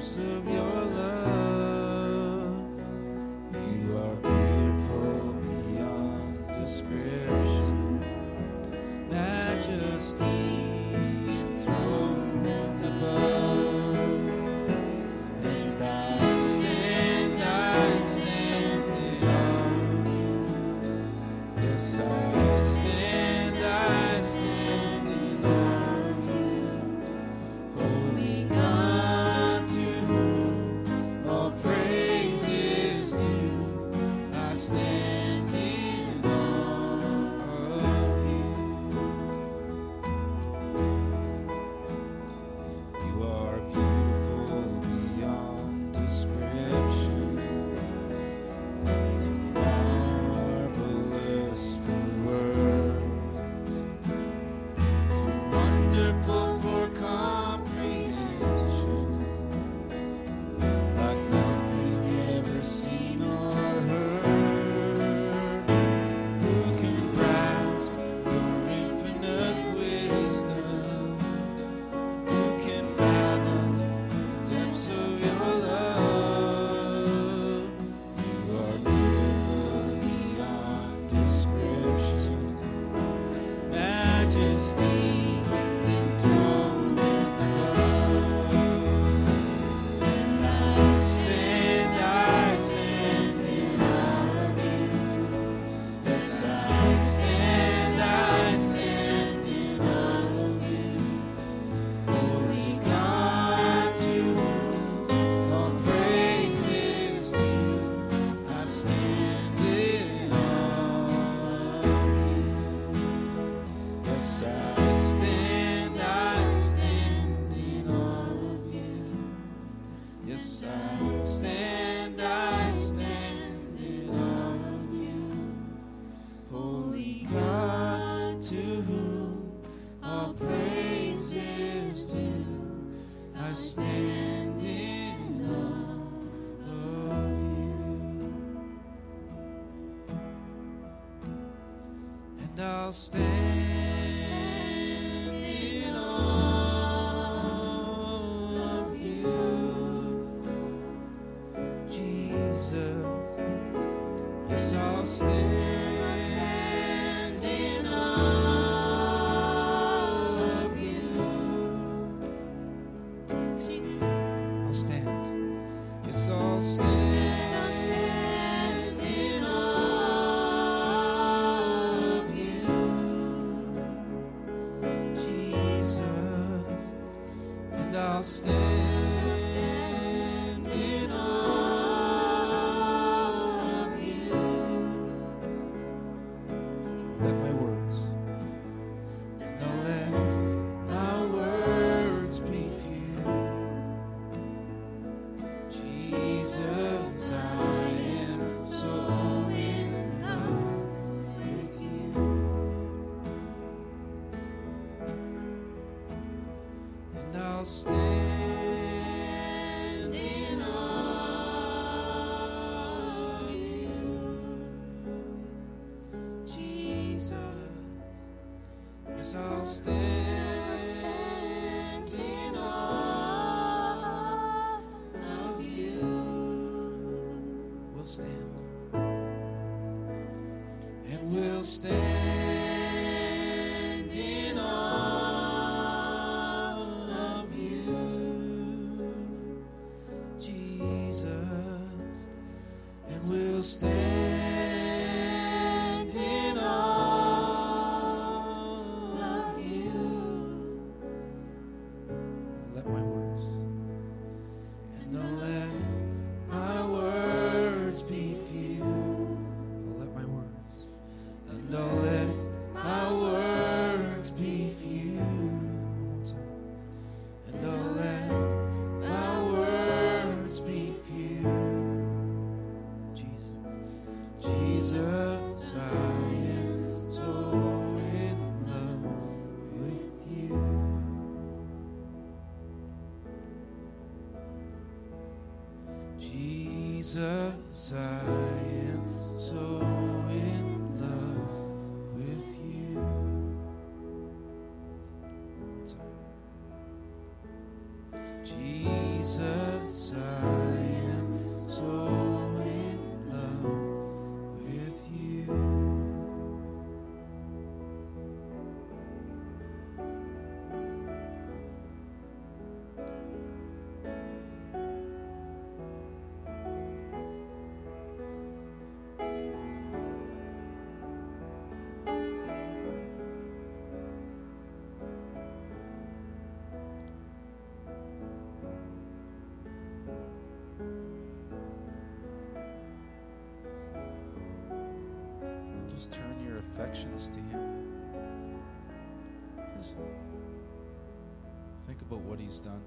I stand in I'll stay. still. directions to Him. Just think about what He's done.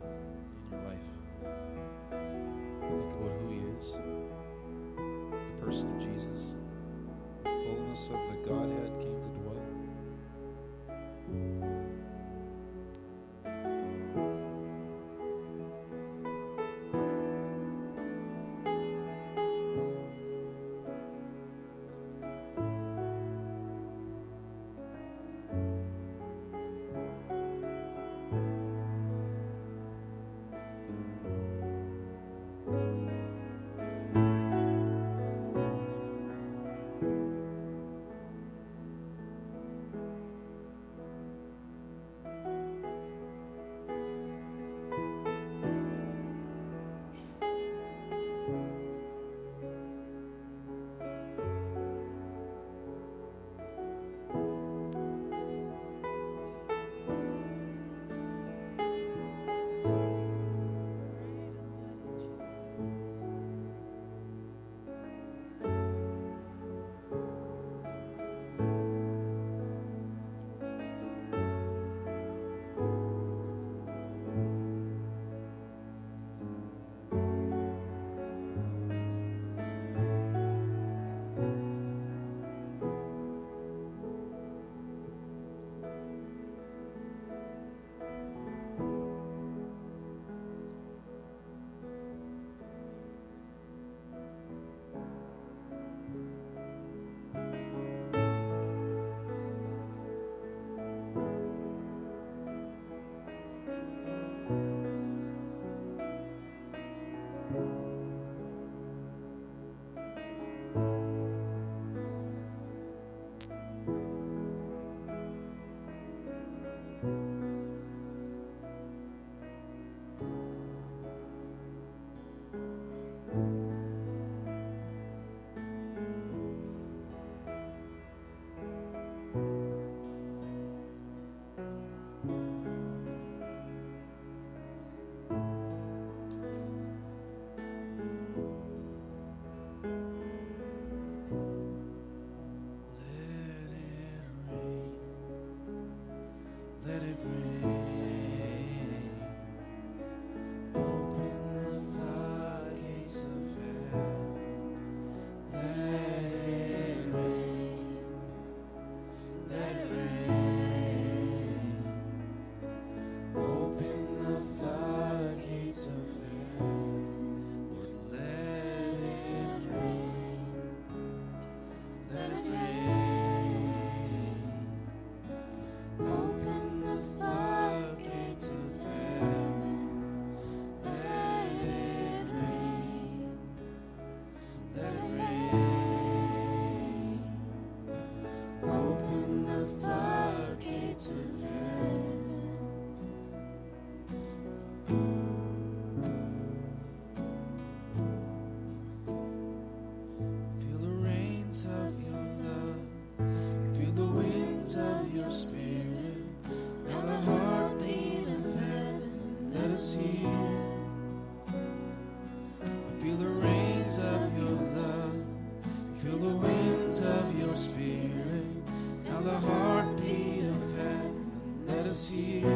the heartbeat of heaven, let us hear.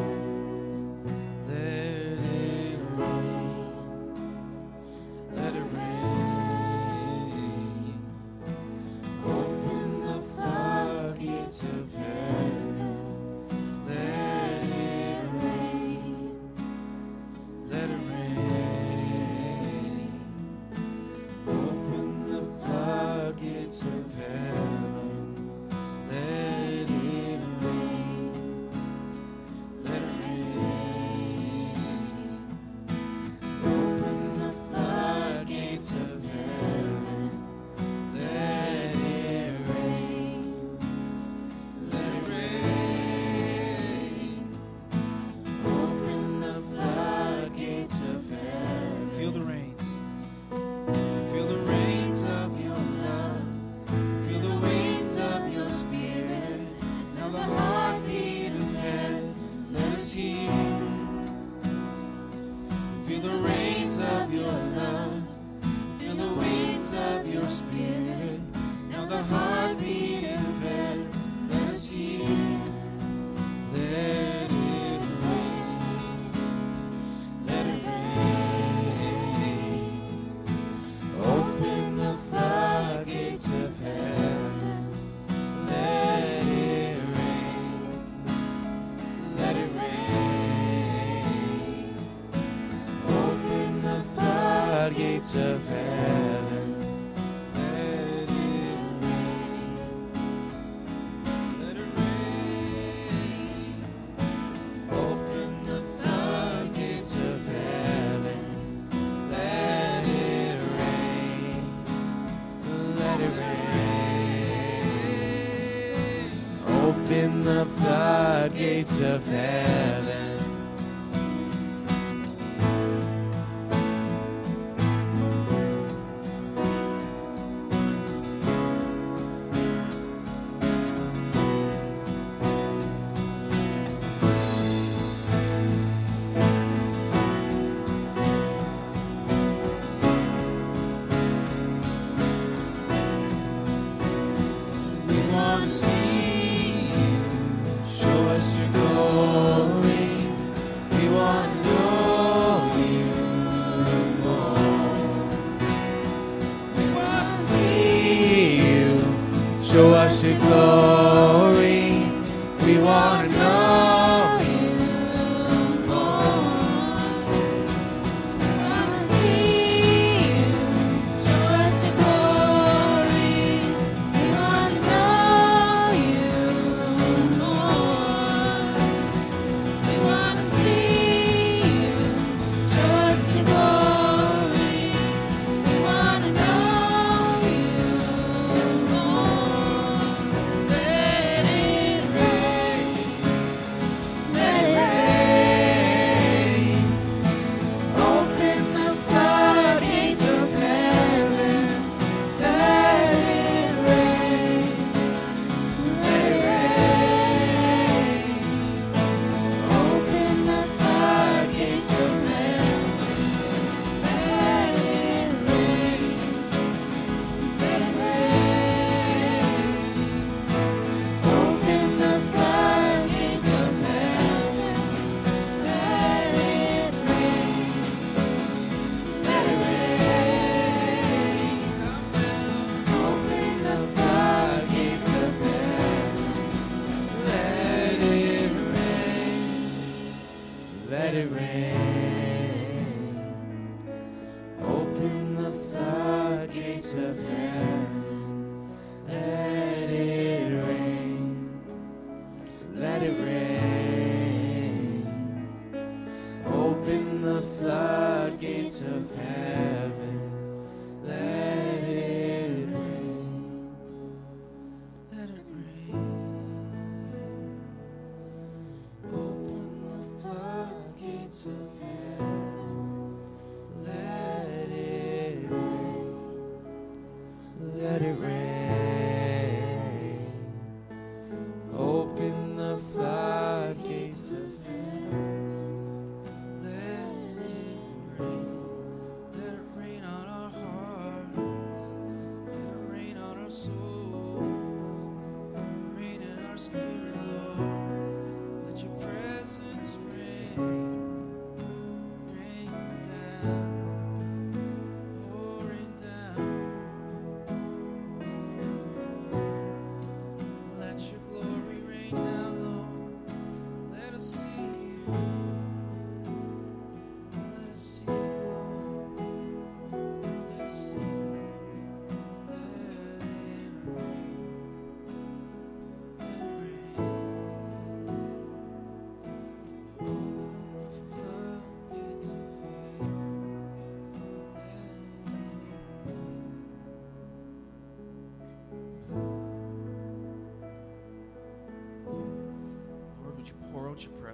of heaven. Show us your glory. We want to know.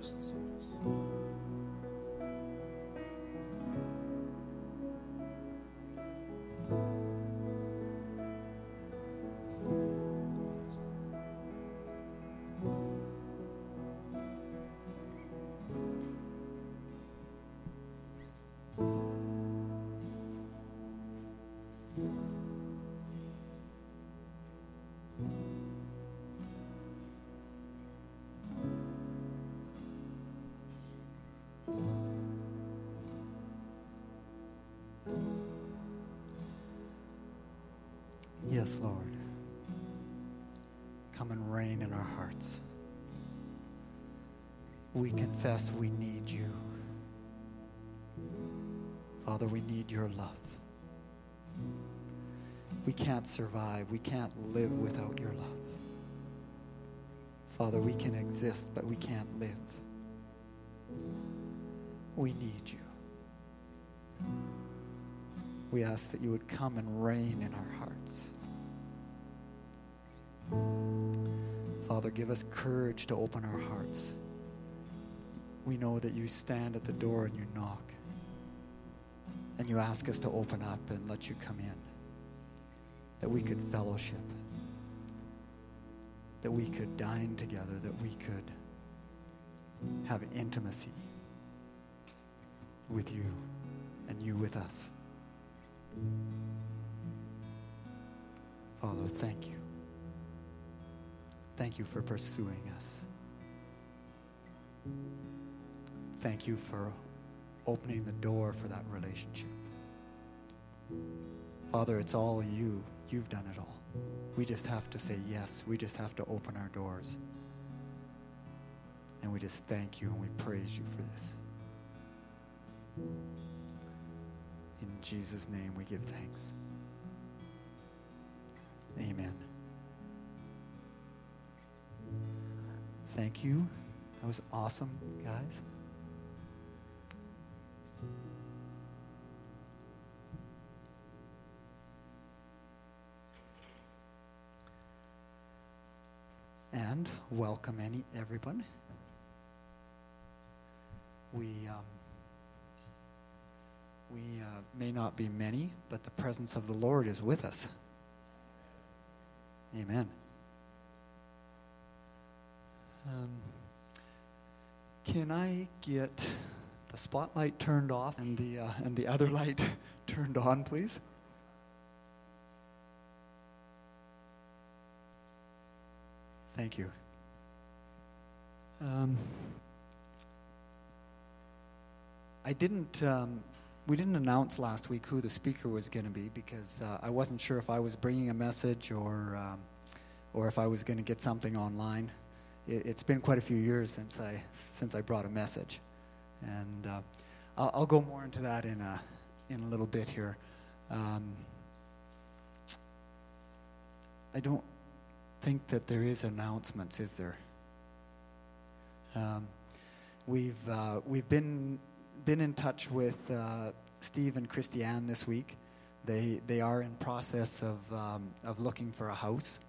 absence. Lord. Come and reign in our hearts. We confess we need you. Father, we need your love. We can't survive. We can't live without your love. Father, we can exist, but we can't live. We need you. We ask that you would come and reign in our hearts. Father, give us courage to open our hearts. We know that you stand at the door and you knock. And you ask us to open up and let you come in. That we could fellowship. That we could dine together. That we could have intimacy with you and you with us. Thank you for pursuing us. Thank you for opening the door for that relationship. Father, it's all you. You've done it all. We just have to say yes. We just have to open our doors. And we just thank you and we praise you for this. In Jesus' name we give thanks. Thank you. That was awesome, guys. And welcome any everyone. We um, we uh, may not be many, but the presence of the Lord is with us. Amen. Um, can I get the spotlight turned off and the uh, and the other light turned on, please? Thank you. Um, I didn't. Um, we didn't announce last week who the speaker was going to be because uh, I wasn't sure if I was bringing a message or um, or if I was going to get something online. It, it's been quite a few years since I since I brought a message, and uh, I'll, I'll go more into that in a in a little bit here. Um, I don't think that there is announcements, is there? Um, we've uh, we've been been in touch with uh, Steve and Christiane this week. They they are in process of um, of looking for a house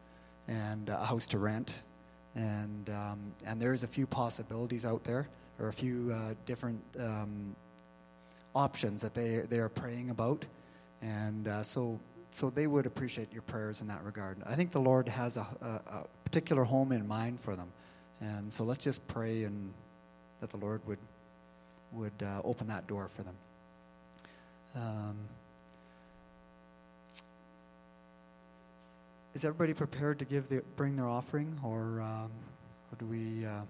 and a house to rent, and um, and there's a few possibilities out there or a few uh, different um, options that they they are praying about, and uh, so so they would appreciate your prayers in that regard. I think the Lord has a, a, a particular home in mind for them, and so let's just pray and that the Lord would would uh, open that door for them. Um, is everybody prepared to give the bring their offering, or, um, or do we uh,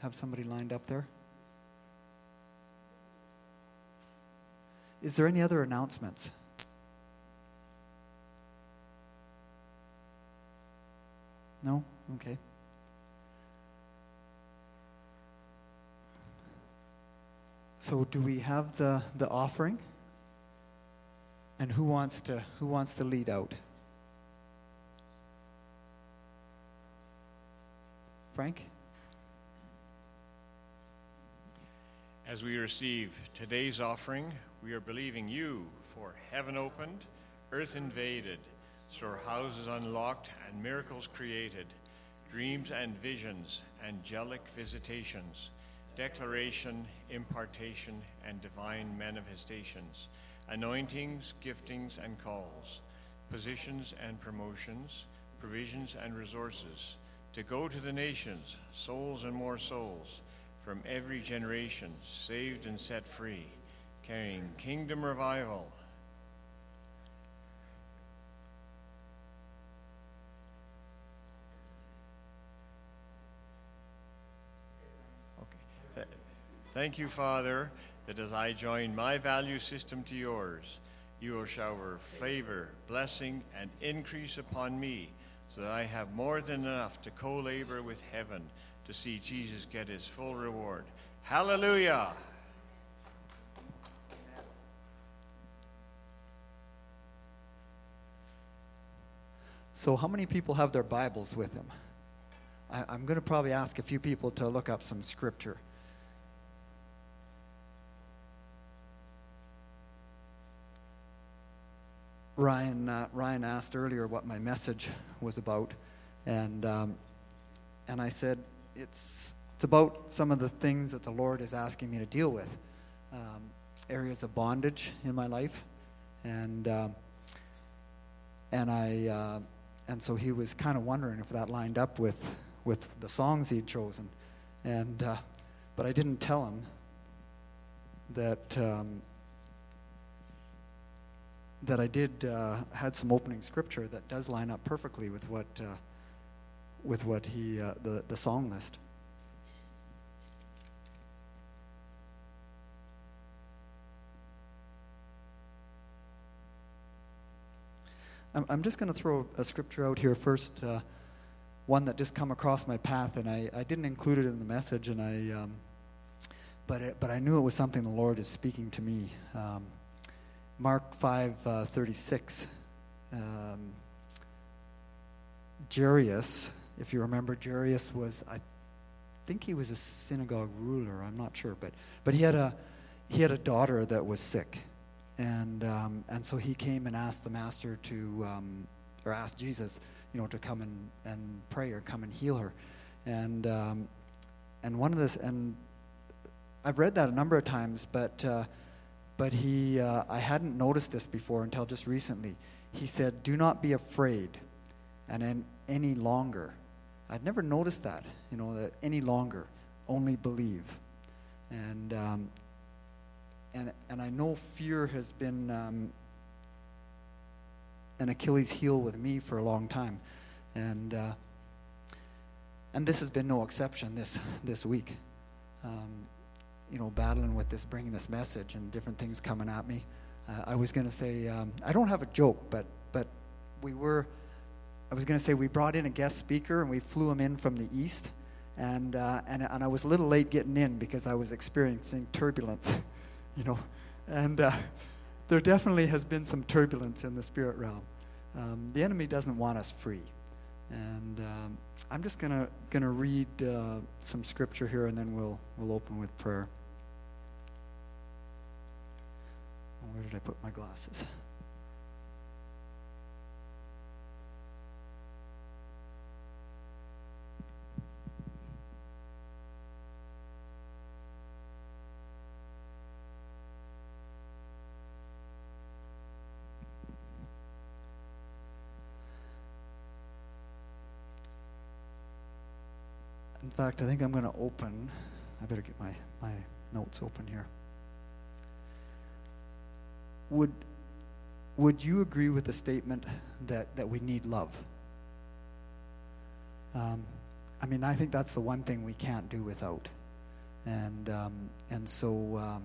have somebody lined up there? Is there any other announcements? No? Okay. So do we have the, the offering? And who wants to who wants to lead out? Frank? As we receive today's offering, we are believing you for heaven opened, earth invaded, storehouses unlocked, and miracles created, dreams and visions, angelic visitations, declaration, impartation, and divine manifestations, anointings, giftings, and calls, positions and promotions, provisions and resources, to go to the nations, souls and more souls, from every generation, saved and set free, carrying kingdom revival. Okay. Thank you, Father, that as I join my value system to yours, you will shower favor, blessing, and increase upon me, so that I have more than enough to co labor with heaven to see Jesus get his full reward. Hallelujah! So, how many people have their Bibles with them? I, I'm going to probably ask a few people to look up some scripture. Ryan, uh, Ryan asked earlier what my message was about, and um, and I said it's it's about some of the things that the Lord is asking me to deal with, um, areas of bondage in my life, and um, and I uh, and so he was kind of wondering if that lined up with with the songs he'd chosen, and uh, but I didn't tell him that. Um, that I did uh, had some opening scripture that does line up perfectly with what uh, with what he uh, the the song list. I'm, I'm just going to throw a scripture out here first, uh, one that just come across my path, and I, I didn't include it in the message, and I um, but it, but I knew it was something the Lord is speaking to me. Um, Mark five uh, thirty six. Um, Jairus, if you remember, Jairus was I think he was a synagogue ruler. I'm not sure, but but he had a he had a daughter that was sick, and um, and so he came and asked the master to um, or asked Jesus, you know, to come and, and pray or come and heal her, and um, and one of this and I've read that a number of times, but. Uh, but he uh, i hadn't noticed this before until just recently. He said do not be afraid and then any longer. I'd never noticed that you know that any longer only believe. And um, and and i know fear has been um, an achilles heel with me for a long time. And uh, and this has been no exception this this week. Um, you know, battling with this, bringing this message and different things coming at me. Uh, I was going to say, um, I don't have a joke, but but we were, I was going to say we brought in a guest speaker and we flew him in from the east, and uh, and and I was a little late getting in because I was experiencing turbulence, you know, and uh, there definitely has been some turbulence in the spirit realm. Um, the enemy doesn't want us free. And um, I'm just gonna gonna read uh, some scripture here, and then we'll we'll open with prayer. Where did I put my glasses? In fact, I think I'm going to open. I better get my, my notes open here. Would, would you agree with the statement that, that we need love? Um, I mean, I think that's the one thing we can't do without. And, um, and so. Um,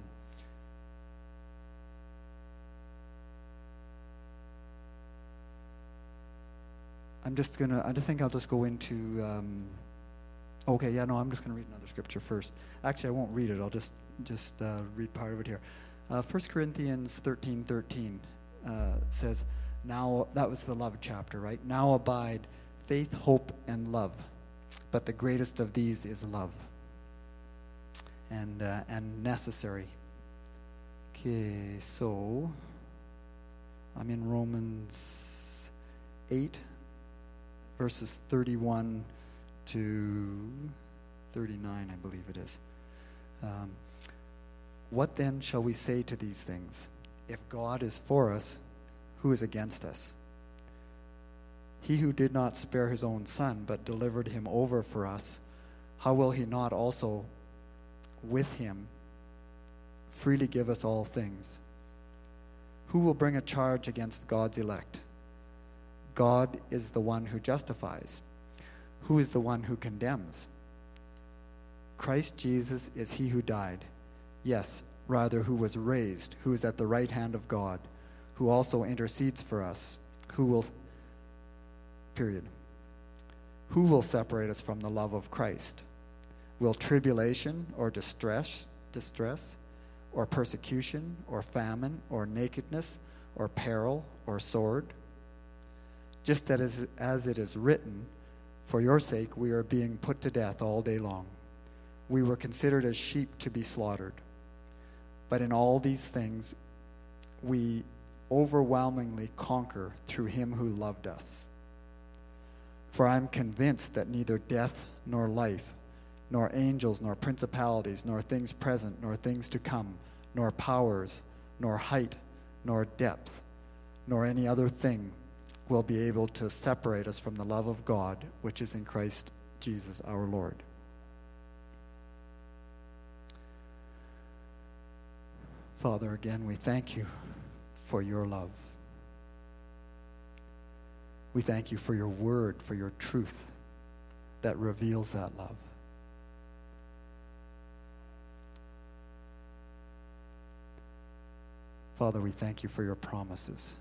I'm just gonna. I think I'll just go into um, Okay, yeah, no, I'm just going to read another scripture first. Actually, I won't read it. I'll just just uh, read part of it here. Uh, 1 Corinthians 13, 13 uh, says, now, that was the love chapter, right? Now abide faith, hope, and love. But the greatest of these is love. And, uh, and necessary. Okay, so I'm in Romans 8, verses 31 to 39, I believe it is. Um, what then shall we say to these things? If God is for us, who is against us? He who did not spare his own son, but delivered him over for us, how will he not also with him freely give us all things? Who will bring a charge against God's elect? God is the one who justifies. Who is the one who condemns? Christ Jesus is he who died. Yes, rather, who was raised, who is at the right hand of God, who also intercedes for us, who will, period. Who will separate us from the love of Christ? Will tribulation or distress, distress, or persecution, or famine, or nakedness, or peril, or sword? just as, as it is written, For your sake we are being put to death all day long. We were considered as sheep to be slaughtered. But in all these things, we overwhelmingly conquer through him who loved us. For I am convinced that neither death nor life, nor angels, nor principalities, nor things present, nor things to come, nor powers, nor height, nor depth, nor any other thing will be able to separate us from the love of God which is in Christ Jesus our Lord. Father, again, we thank you for your love. We thank you for your word, for your truth that reveals that love. Father, we thank you for your promises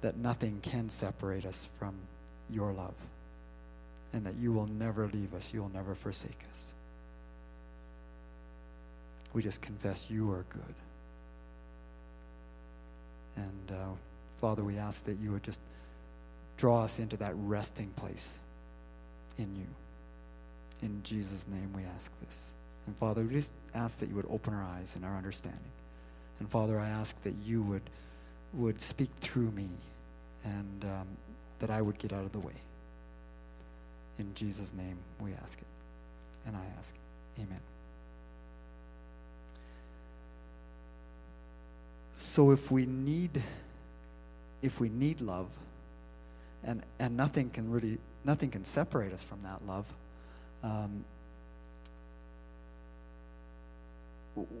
that nothing can separate us from your love and that you will never leave us, you will never forsake us. We just confess you are good. And uh, Father, we ask that you would just draw us into that resting place in you. In Jesus' name we ask this. And Father, we just ask that you would open our eyes and our understanding. And Father, I ask that you would, would speak through me and um, that I would get out of the way. In Jesus' name we ask it. And I ask it. Amen. So if we need if we need love and and nothing can really nothing can separate us from that love um,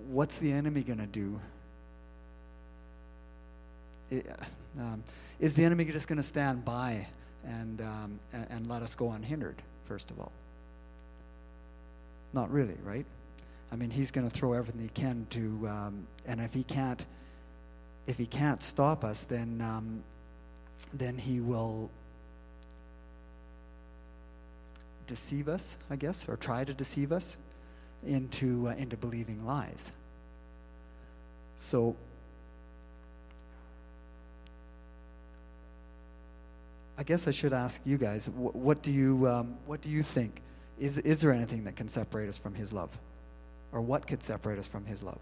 what's the enemy going to do? It, um, is the enemy just going to stand by and, um, and and let us go unhindered first of all? Not really right? I mean he's going to throw everything he can to um, and if he can't if he can't stop us, then um, then he will deceive us, I guess, or try to deceive us into uh, into believing lies. So I guess I should ask you guys, wh- what do you um, what do you think? Is is there anything that can separate us from His love, or what could separate us from His love?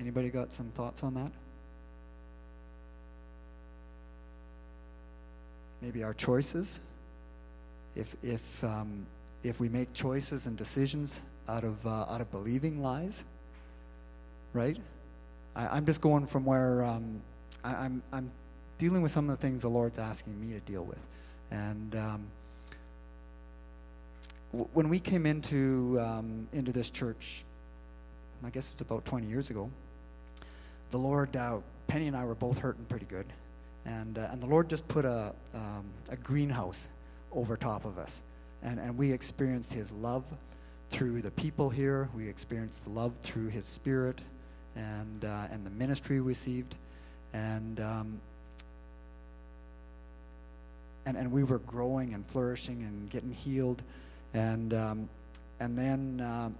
Anybody got some thoughts on that? Maybe our choices. If, if, um, if we make choices and decisions out of, uh, out of believing lies, right? I, I'm just going from where um, I, I'm, I'm dealing with some of the things the Lord's asking me to deal with. And um, w- when we came into, um, into this church, I guess it's about 20 years ago, the Lord, uh, Penny and I were both hurting pretty good and uh, and the Lord just put a um, a greenhouse over top of us, and and we experienced His love through the people here. We experienced the love through His Spirit, and uh, and the ministry we received, and. Um, and, and we were growing and flourishing and getting healed, and um, and then uh,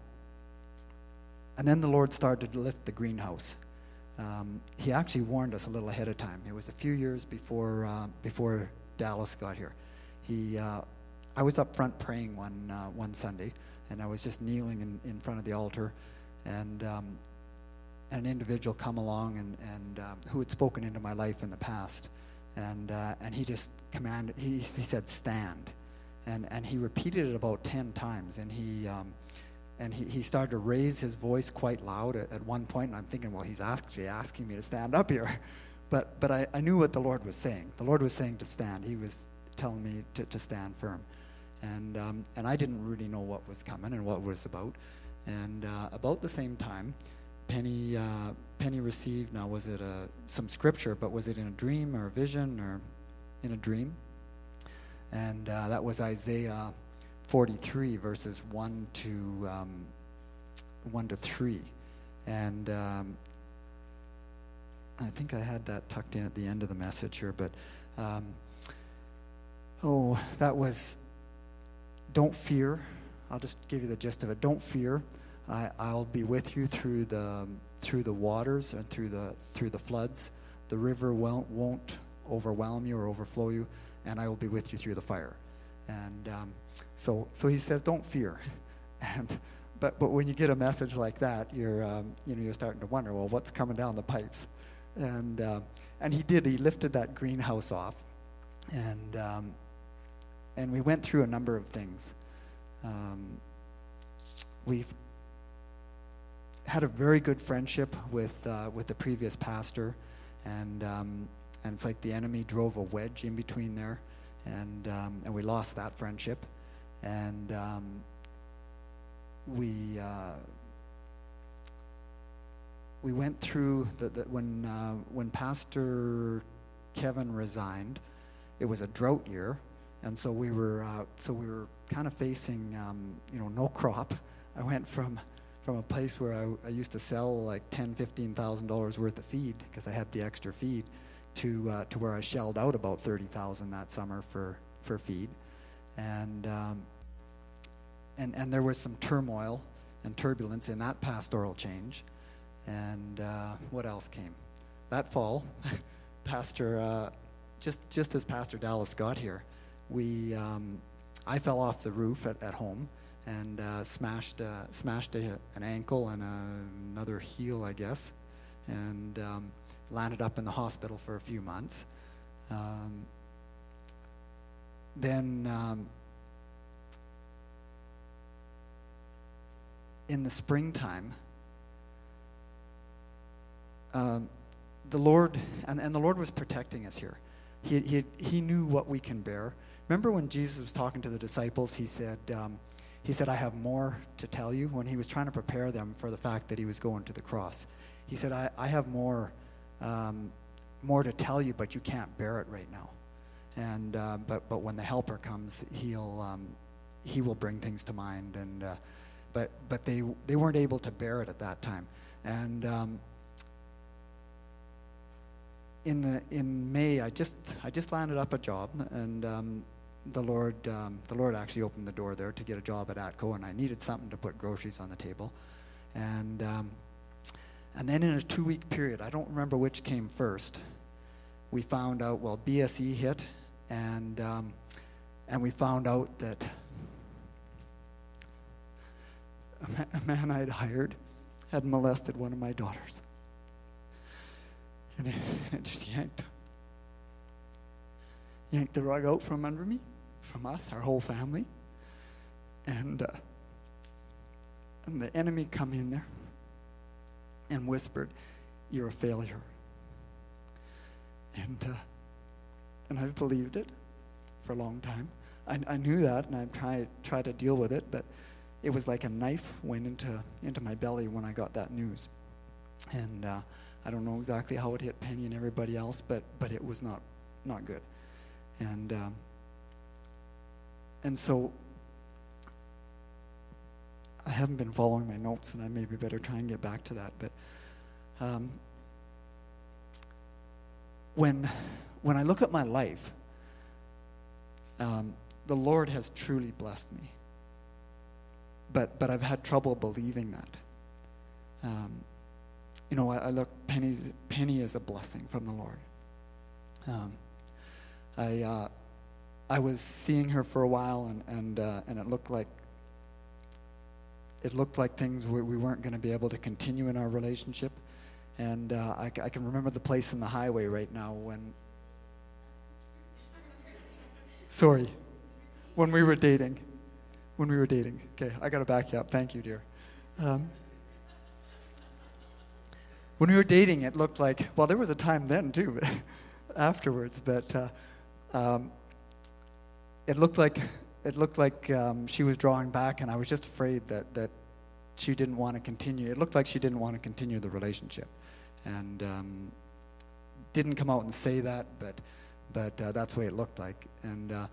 and then the Lord started to lift the greenhouse, um, he actually warned us a little ahead of time. It was a few years before uh, before Dallas got here. He, uh, I was up front praying one uh, one Sunday, and I was just kneeling in, in front of the altar, and um, an individual come along and and um, who had spoken into my life in the past, and uh, and he just commanded. He he said stand, and and he repeated it about ten times, and he. And he, he started to raise his voice quite loud at, at one point, and I'm thinking, well, he's actually asking me to stand up here. But, but I, I knew what the Lord was saying. The Lord was saying to stand. He was telling me to, to stand firm. And, um, and I didn't really know what was coming and what it was about. And uh, about the same time, Penny, uh, Penny received, now was it a, some scripture, but was it in a dream or a vision or in a dream? And uh, that was Isaiah 43 verses 1 to um, 1 to 3 and um, i think i had that tucked in at the end of the message here but um, oh that was don't fear. I'll just give you the gist of it. Don't fear. I, i'll be with you through the through the waters and through the through the floods. The river won't won't overwhelm you or overflow you, and I will be with you through the fire. And um, so, so he says, don't fear. And but but when you get a message like that, you're um, you know you're starting to wonder, well, what's coming down the pipes? And uh, and he did. He lifted that greenhouse off, and um, and we went through a number of things. Um, we've had a very good friendship with uh, with the previous pastor, and um, and it's like the enemy drove a wedge in between there, and um, and we lost that friendship, and um, we uh, we went through the, the when uh, when Pastor Kevin resigned, it was a drought year, and so we were uh, so we were kind of facing um, you know no crop. I went from from a place where I, I used to sell like ten, fifteen thousand dollars worth of feed because I had the extra feed, to uh, to where I shelled out about thirty thousand that summer for for feed, and um, and and there was some turmoil and turbulence in that pastoral change, and uh, what else came? That fall, Pastor, uh, just just as Pastor Dallas got here, we um, I fell off the roof at, at home and uh, smashed uh, smashed a, an ankle and a, another heel, I guess, and um, landed up in the hospital for a few months. Um, then um, in the springtime, um, the Lord and, and the Lord was protecting us here. He, he, he knew what we can bear. Remember when Jesus was talking to the disciples, he said, um, he said, I have more to tell you when he was trying to prepare them for the fact that he was going to the cross. He said, I, I have more, um, more to tell you, but you can't bear it right now. And, uh, but, but when the helper comes, he'll, um, he will bring things to mind. And, uh, but, but they, they weren't able to bear it at that time. And um, in, the, in May, I just, I just landed up a job, and um, the Lord, um, the Lord actually opened the door there to get a job at Atco, and I needed something to put groceries on the table, and um, and then in a two-week period, I don't remember which came first. We found out well, BSE hit, and um, and we found out that a, ma- a man I'd hired had molested one of my daughters, and it, it just yanked yanked the rug out from under me from us, our whole family. And, uh, and the enemy come in there and whispered, You're a failure. And, uh, and I've believed it for a long time. I, I knew that, and I've tried, tried to deal with it, but it was like a knife went into, into my belly when I got that news. And uh, I don't know exactly how it hit Penny and everybody else, but, but it was not, not good. And um, and so I haven't been following my notes, and I maybe better try and get back to that. But um, when when I look at my life, um, the Lord has truly blessed me. But but I've had trouble believing that. Um, you know, I, I look Penny's Penny is a blessing from the Lord. Um, I uh, I was seeing her for a while, and and uh, and it looked like it looked like things were, we weren't going to be able to continue in our relationship. And uh, I, I can remember the place in the highway right now when. Sorry, when we were dating, when we were dating. Okay, I got to back you up. Thank you, dear. Um, when we were dating, it looked like well, there was a time then too, afterwards, but. Uh, um, it looked like it looked like um, she was drawing back, and I was just afraid that that she didn't want to continue. It looked like she didn't want to continue the relationship, and um, didn't come out and say that, but but uh, that's the way it looked like. And uh,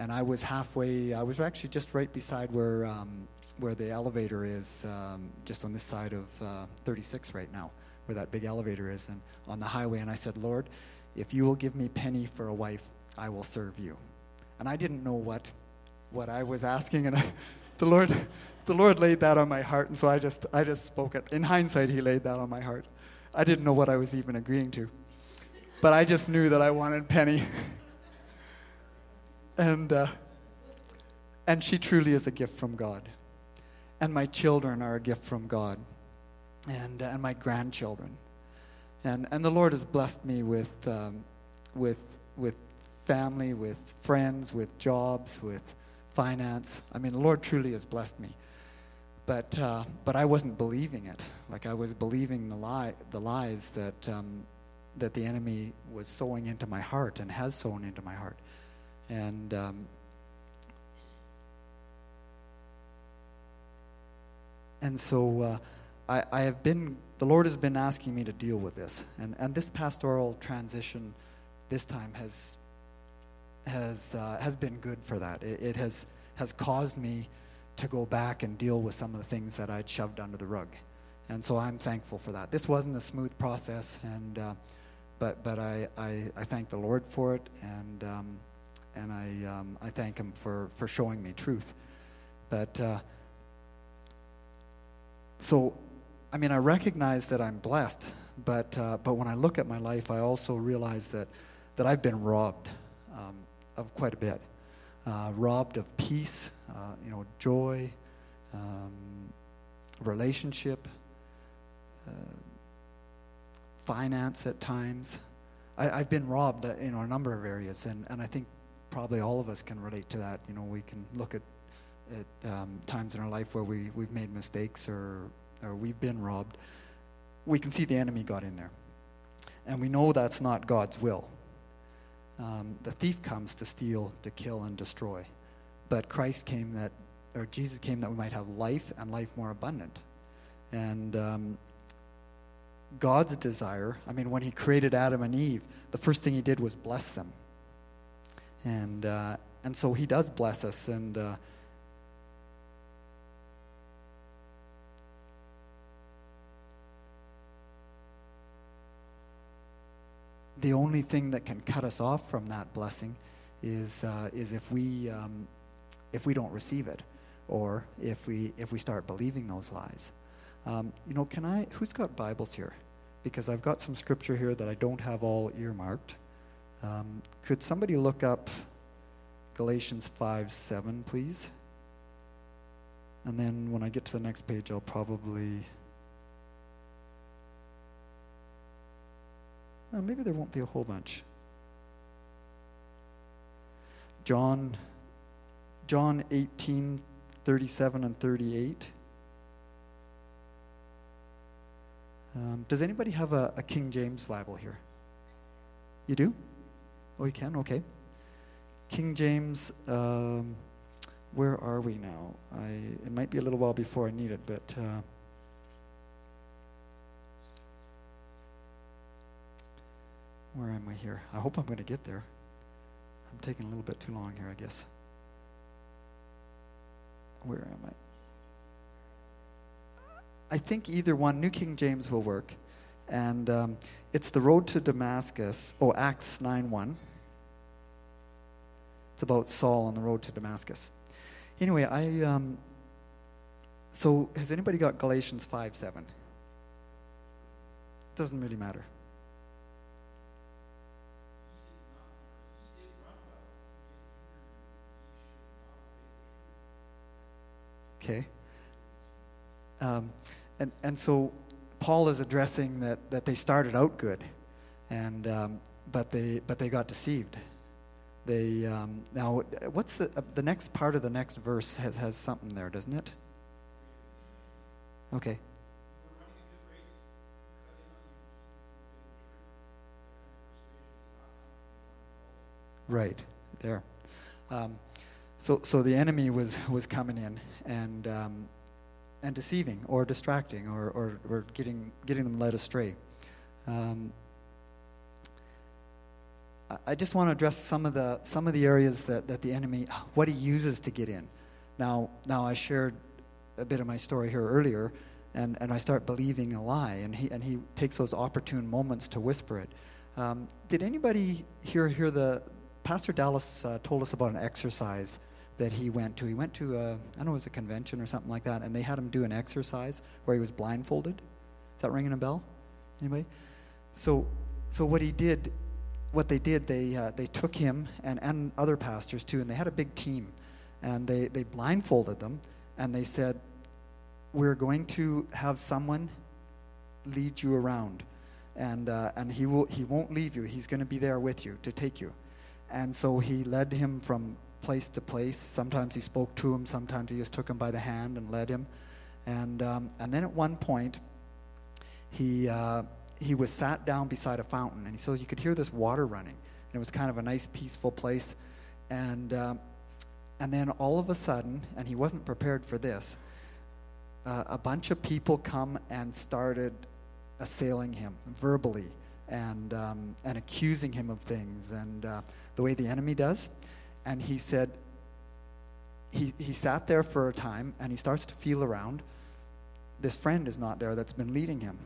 and I was halfway. I was actually just right beside where um, where the elevator is, um, just on this side of uh, 36 right now, where that big elevator is, and on the highway. And I said, Lord, if you will give me Penny for a wife, I will serve you. And I didn't know what what I was asking, and I, the Lord the Lord laid that on my heart, and so I just I just spoke it. In hindsight, He laid that on my heart. I didn't know what I was even agreeing to. But I just knew that I wanted Penny. and, uh, and she truly is a gift from God. And my children are a gift from God, and, uh, and my grandchildren. And, and the Lord has blessed me with, um, with, with family, with friends, with jobs, with finance. I mean, the Lord truly has blessed me. But, uh, but I wasn't believing it. Like I was believing the, lie, the lies that, um, that the enemy was sowing into my heart and has sown into my heart. And um, and so uh, I, I have been the lord has been asking me to deal with this. And, and this pastoral transition this time has has uh, has been good for that. It, it has has caused me to go back and deal with some of the things that i'd shoved under the rug. And so i'm thankful for that. This wasn't a smooth process and uh, but but I, I, I thank the lord for it and um, and I, um, I thank him for, for showing me truth. But uh, so i mean i recognize that i'm blessed but uh, but when i look at my life i also realize that that i've been robbed um, of quite a bit. Uh, robbed of peace uh, you know joy um, relationship uh, finance at times I, i've been robbed uh, know a number of areas and, and i think probably all of us can relate to that you know we can look at at um, times in our life where we, we've made mistakes or, or we've been robbed, we can see the enemy got in there. And we know that's not God's will. Um, the thief comes to steal, to kill, and destroy. But Christ came that, or Jesus came that we might have life and life more abundant. And um, God's desire, I mean, when He created Adam and Eve, the first thing He did was bless them. And, uh, and so He does bless us. And, uh, the only thing that can cut us off from that blessing is uh, is if we um, if we don't receive it, or if we if we start believing those lies. Um, you know, can I? Who's got Bibles here? Because I've got some scripture here that I don't have all earmarked. Um, could somebody look up Galatians five seven, please? And then when I get to the next page, I'll probably. Uh, maybe there won't be a whole bunch. John, John 18, 37 and 38. Um, does anybody have a, a King James Bible here? You do? Oh, you can? Okay. King James, um, where are we now? I, it might be a little while before I need it, but. Uh, Where am I here? I hope I'm going to get there. I'm taking a little bit too long here, I guess. Where am I? I think either one, New King James will work. And um, it's the road to Damascus. Oh, Acts 9 1. It's about Saul on the road to Damascus. Anyway, I. Um, so, has anybody got Galatians 5 7? Doesn't really matter. Okay. Um, and, and so Paul is addressing that, that they started out good, and, um, but, they, but they got deceived. They, um, now, what's the, uh, the next part of the next verse has, has something there, doesn't it? Okay. Right, there. Um, so, so the enemy was, was coming in and, um, and deceiving or distracting or, or, or getting, getting them led astray. Um, I- just want to address some of the, some of the areas that, that the enemy, what he uses to get in. Now, now I shared a bit of my story here earlier, and, and I start believing a lie, and he, and he takes those opportune moments to whisper it. Um, did anybody here hear the, Pastor Dallas uh, told us about an exercise that he went to. He went to, a, I don't know, it was a convention or something like that, and they had him do an exercise where he was blindfolded. Is that ringing a bell? Anybody? So, so what he did, what they did, they, uh, they took him and, and other pastors too, and they had a big team. And they, they blindfolded them, and they said, We're going to have someone lead you around. And, uh, and he, will, he won't leave you. He's going to be there with you to take you. And so he led him from place to place. Sometimes he spoke to him, sometimes he just took him by the hand and led him. And, um, and then at one point, he, uh, he was sat down beside a fountain, and so you could hear this water running. And it was kind of a nice, peaceful place. And, um, and then all of a sudden, and he wasn't prepared for this, uh, a bunch of people come and started assailing him verbally and, um, and accusing him of things, and uh, the way the enemy does. And he said, he, he sat there for a time and he starts to feel around. This friend is not there that's been leading him.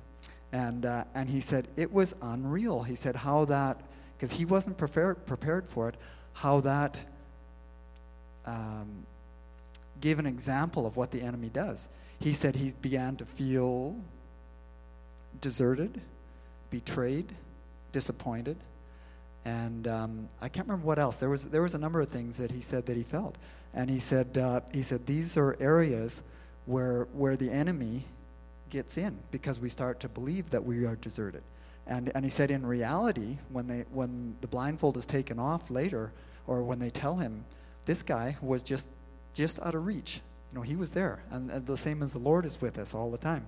And, uh, and he said, it was unreal. He said, how that, because he wasn't prepared, prepared for it, how that um, gave an example of what the enemy does. He said he began to feel deserted, betrayed, disappointed, and um, I can't remember what else. There was there was a number of things that he said that he felt, and he said uh, he said these are areas where where the enemy gets in because we start to believe that we are deserted, and and he said in reality when they when the blindfold is taken off later, or when they tell him this guy was just just out of reach, you know he was there, and, and the same as the Lord is with us all the time,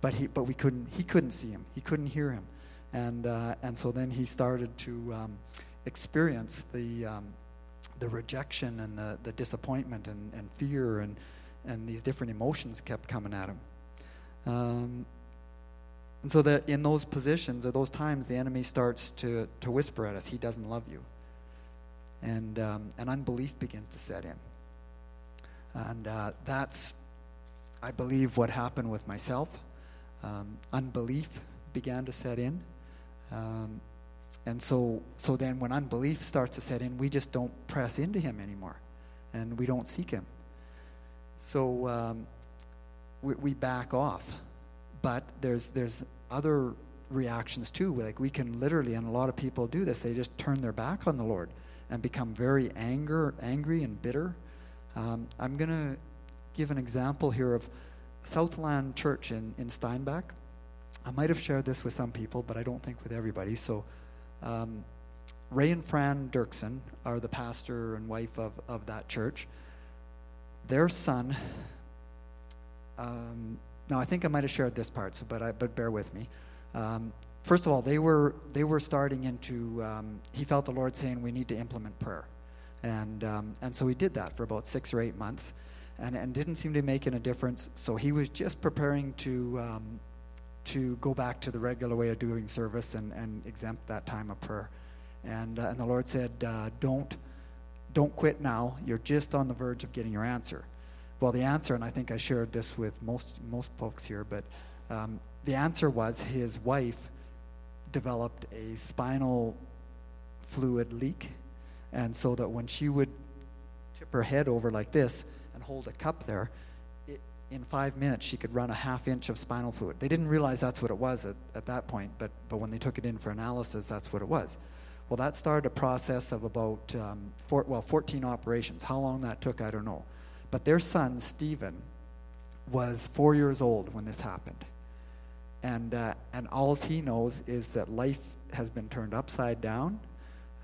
but he but we couldn't he couldn't see him, he couldn't hear him and uh, and so then he started to um, experience the um, the rejection and the, the disappointment and, and fear and and these different emotions kept coming at him. Um, and so that in those positions or those times, the enemy starts to, to whisper at us, "He doesn't love you," and um, and unbelief begins to set in. And uh, that's, I believe, what happened with myself. Um, unbelief began to set in. Um, and so, so then when unbelief starts to set in, we just don't press into him anymore. And we don't seek him. So um, we, we back off. But there's, there's other reactions too. Like we can literally, and a lot of people do this, they just turn their back on the Lord and become very anger, angry and bitter. Um, I'm going to give an example here of Southland Church in, in Steinbach. I might have shared this with some people, but I don't think with everybody. So, um, Ray and Fran Dirksen are the pastor and wife of, of that church. Their son, um, now I think I might have shared this part, so, but, I, but bear with me. Um, first of all, they were, they were starting into, um, he felt the Lord saying, we need to implement prayer. And, um, and so he did that for about six or eight months and, and didn't seem to be making a difference. So he was just preparing to um, to go back to the regular way of doing service and, and exempt that time of prayer. And, uh, and the Lord said, uh, don't, don't quit now. You're just on the verge of getting your answer. Well, the answer, and I think I shared this with most, most folks here, but um, the answer was his wife developed a spinal fluid leak. And so that when she would tip her head over like this and hold a cup there, in five minutes she could run a half inch of spinal fluid. They didn't realize that's what it was at, at that point, but, but when they took it in for analysis, that's what it was. Well, that started a process of about, um, four, well, 14 operations. How long that took, I don't know. But their son, Stephen, was four years old when this happened. And, uh, and all he knows is that life has been turned upside down.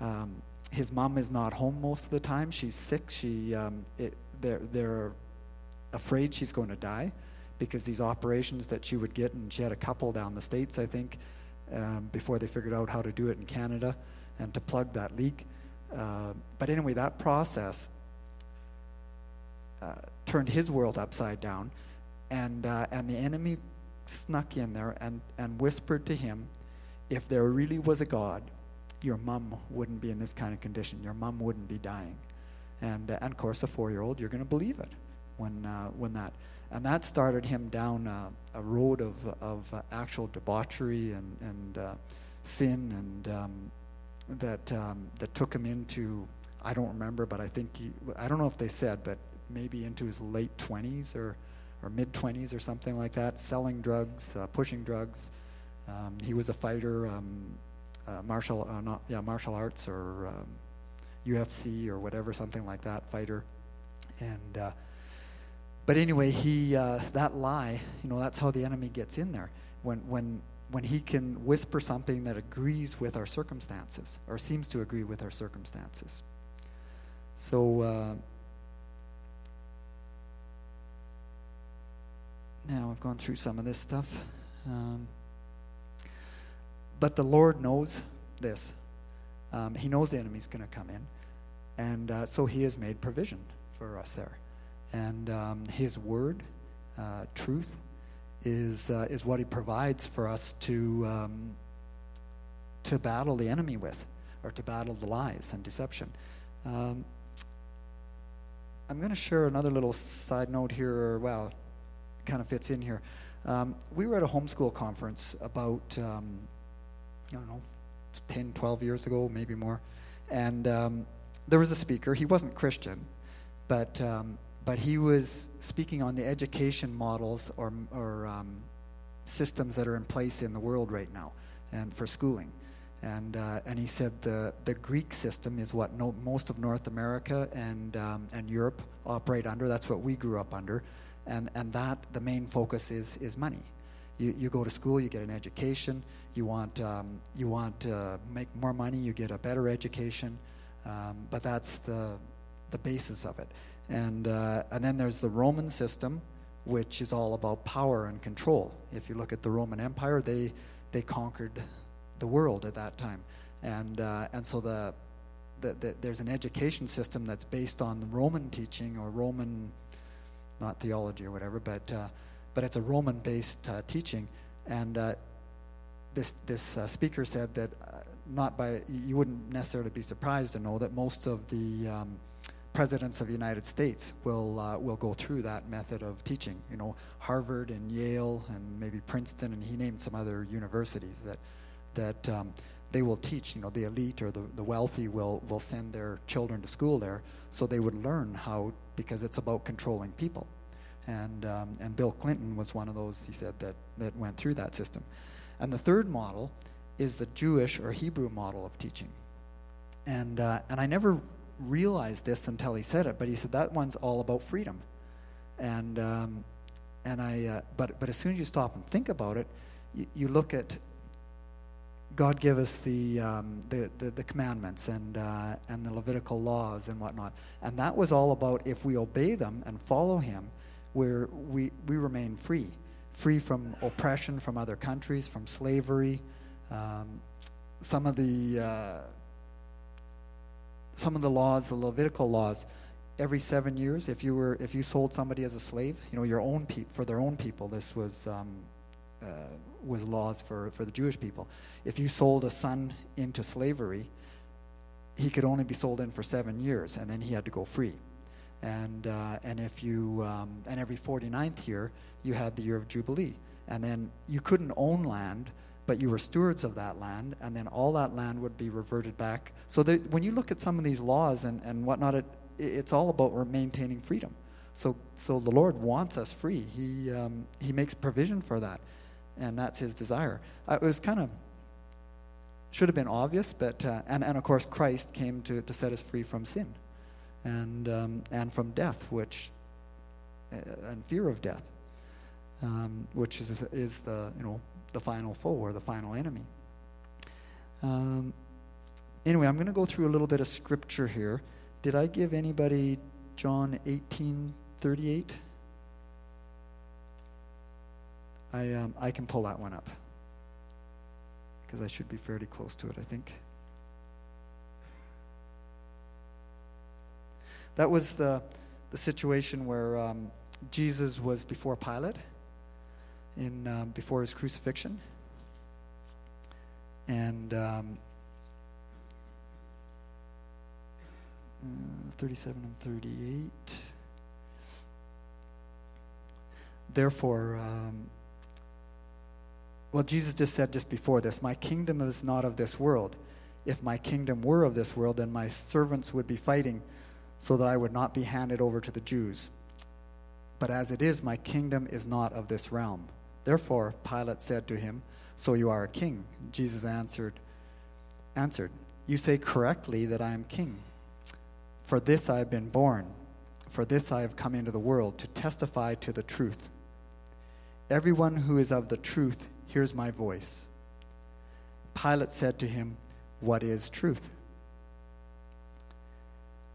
Um, his mom is not home most of the time. She's sick. She, um, it, they're, they're afraid she's going to die because these operations that she would get, and she had a couple down the States, I think, um, before they figured out how to do it in Canada and to plug that leak. Uh, but anyway, that process uh, turned his world upside down, and, uh, and the enemy snuck in there and, and whispered to him, if there really was a God, your mom wouldn't be in this kind of condition. Your mom wouldn't be dying. And, uh, and of course, a four year old, you're going to believe it when uh, when that and that started him down a road of of actual debauchery and and uh, sin and um, that um, that took him into I don't remember, but I think he, I don't know if they said, but maybe into his late twenties or or mid twenties or something like that, selling drugs, uh, pushing drugs. Um, he was a fighter. Um, uh, martial, not yeah, martial arts or um, UFC or whatever, something like that, fighter. And uh, but anyway, he uh, that lie, you know, that's how the enemy gets in there. When when when he can whisper something that agrees with our circumstances or seems to agree with our circumstances. So. Uh, now I've gone through some of this stuff. Um, but the Lord knows this. Um, he knows the enemy's going to come in. And uh, so He has made provision for us there. And um, His word, uh, truth, is, uh, is what He provides for us to, um, to battle the enemy with, or to battle the lies and deception. Um, I'm going to share another little side note here, or, well, kind of fits in here. Um, we were at a homeschool conference about, um, I don't know, 10, 12 years ago, maybe more. And um, there was a speaker. He wasn't Christian, but, um, but he was speaking on the education models or, or um, systems that are in place in the world right now and for schooling. And, uh, and he said the, the Greek system is what no, most of North America and, um, and Europe operate under. That's what we grew up under and and that the main focus is is money. You you go to school, you get an education. You want um, you want to make more money, you get a better education, um, but that's the the basis of it. And uh, and then there's the Roman system, which is all about power and control. If you look at the Roman Empire, they they conquered the world at that time, and uh, and so the, the, the there's an education system that's based on Roman teaching or Roman not theology or whatever, but uh, but it's a Roman-based uh, teaching. And uh, this this uh, speaker said that uh, not by you wouldn't necessarily be surprised to know that most of the um, presidents of the United States will uh, will go through that method of teaching. You know, Harvard and Yale and maybe Princeton, and he named some other universities that that. Um, they will teach, you know, the elite or the, the wealthy will, will send their children to school there so they would learn how because it's about controlling people. And, um, and Bill Clinton was one of those, he said, that, that went through that system. And the third model is the Jewish or Hebrew model of teaching. And, uh, and I never realized this until he said it, but he said that one's all about freedom. And, um, and I, uh, but, but as soon as you stop and think about it, you, you look at God give us the, um, the, the, the, commandments and, uh, and the Levitical laws and whatnot. And that was all about if we obey them and follow Him, where we, we remain free. Free from oppression from other countries, from slavery. Um, some of the uh, some of the laws, the Levitical laws, every seven years, if you were if you sold somebody as a slave, you know your own pe- for their own people, this was um, uh, was laws for, for the Jewish people. If you sold a son into slavery, he could only be sold in for seven years, and then he had to go free. And, uh, and if you, um, and every 49th year, you had the year of Jubilee. And then you couldn't own land, but you were stewards of that land, and then all that land would be reverted back. So that when you look at some of these laws and, and whatnot, it, it's all about maintaining freedom. So, so the Lord wants us free. He, um, he makes provision for that and that's his desire. Uh, it was kind of should have been obvious, but uh, and and of course Christ came to to set us free from sin, and um, and from death, which uh, and fear of death, um, which is is the you know the final foe or the final enemy. Um, anyway, I'm going to go through a little bit of scripture here. Did I give anybody John 18:38? I, um, I can pull that one up because I should be fairly close to it, I think. That was the, the situation where um, Jesus was before Pilate, in, um, before his crucifixion. And um, uh, 37 and 38. Therefore, um, well, Jesus just said just before this, My kingdom is not of this world. If my kingdom were of this world, then my servants would be fighting so that I would not be handed over to the Jews. But as it is, my kingdom is not of this realm. Therefore, Pilate said to him, So you are a king. Jesus answered, answered, You say correctly that I am king. For this I have been born, for this I have come into the world, to testify to the truth. Everyone who is of the truth hears my voice. Pilate said to him, What is truth?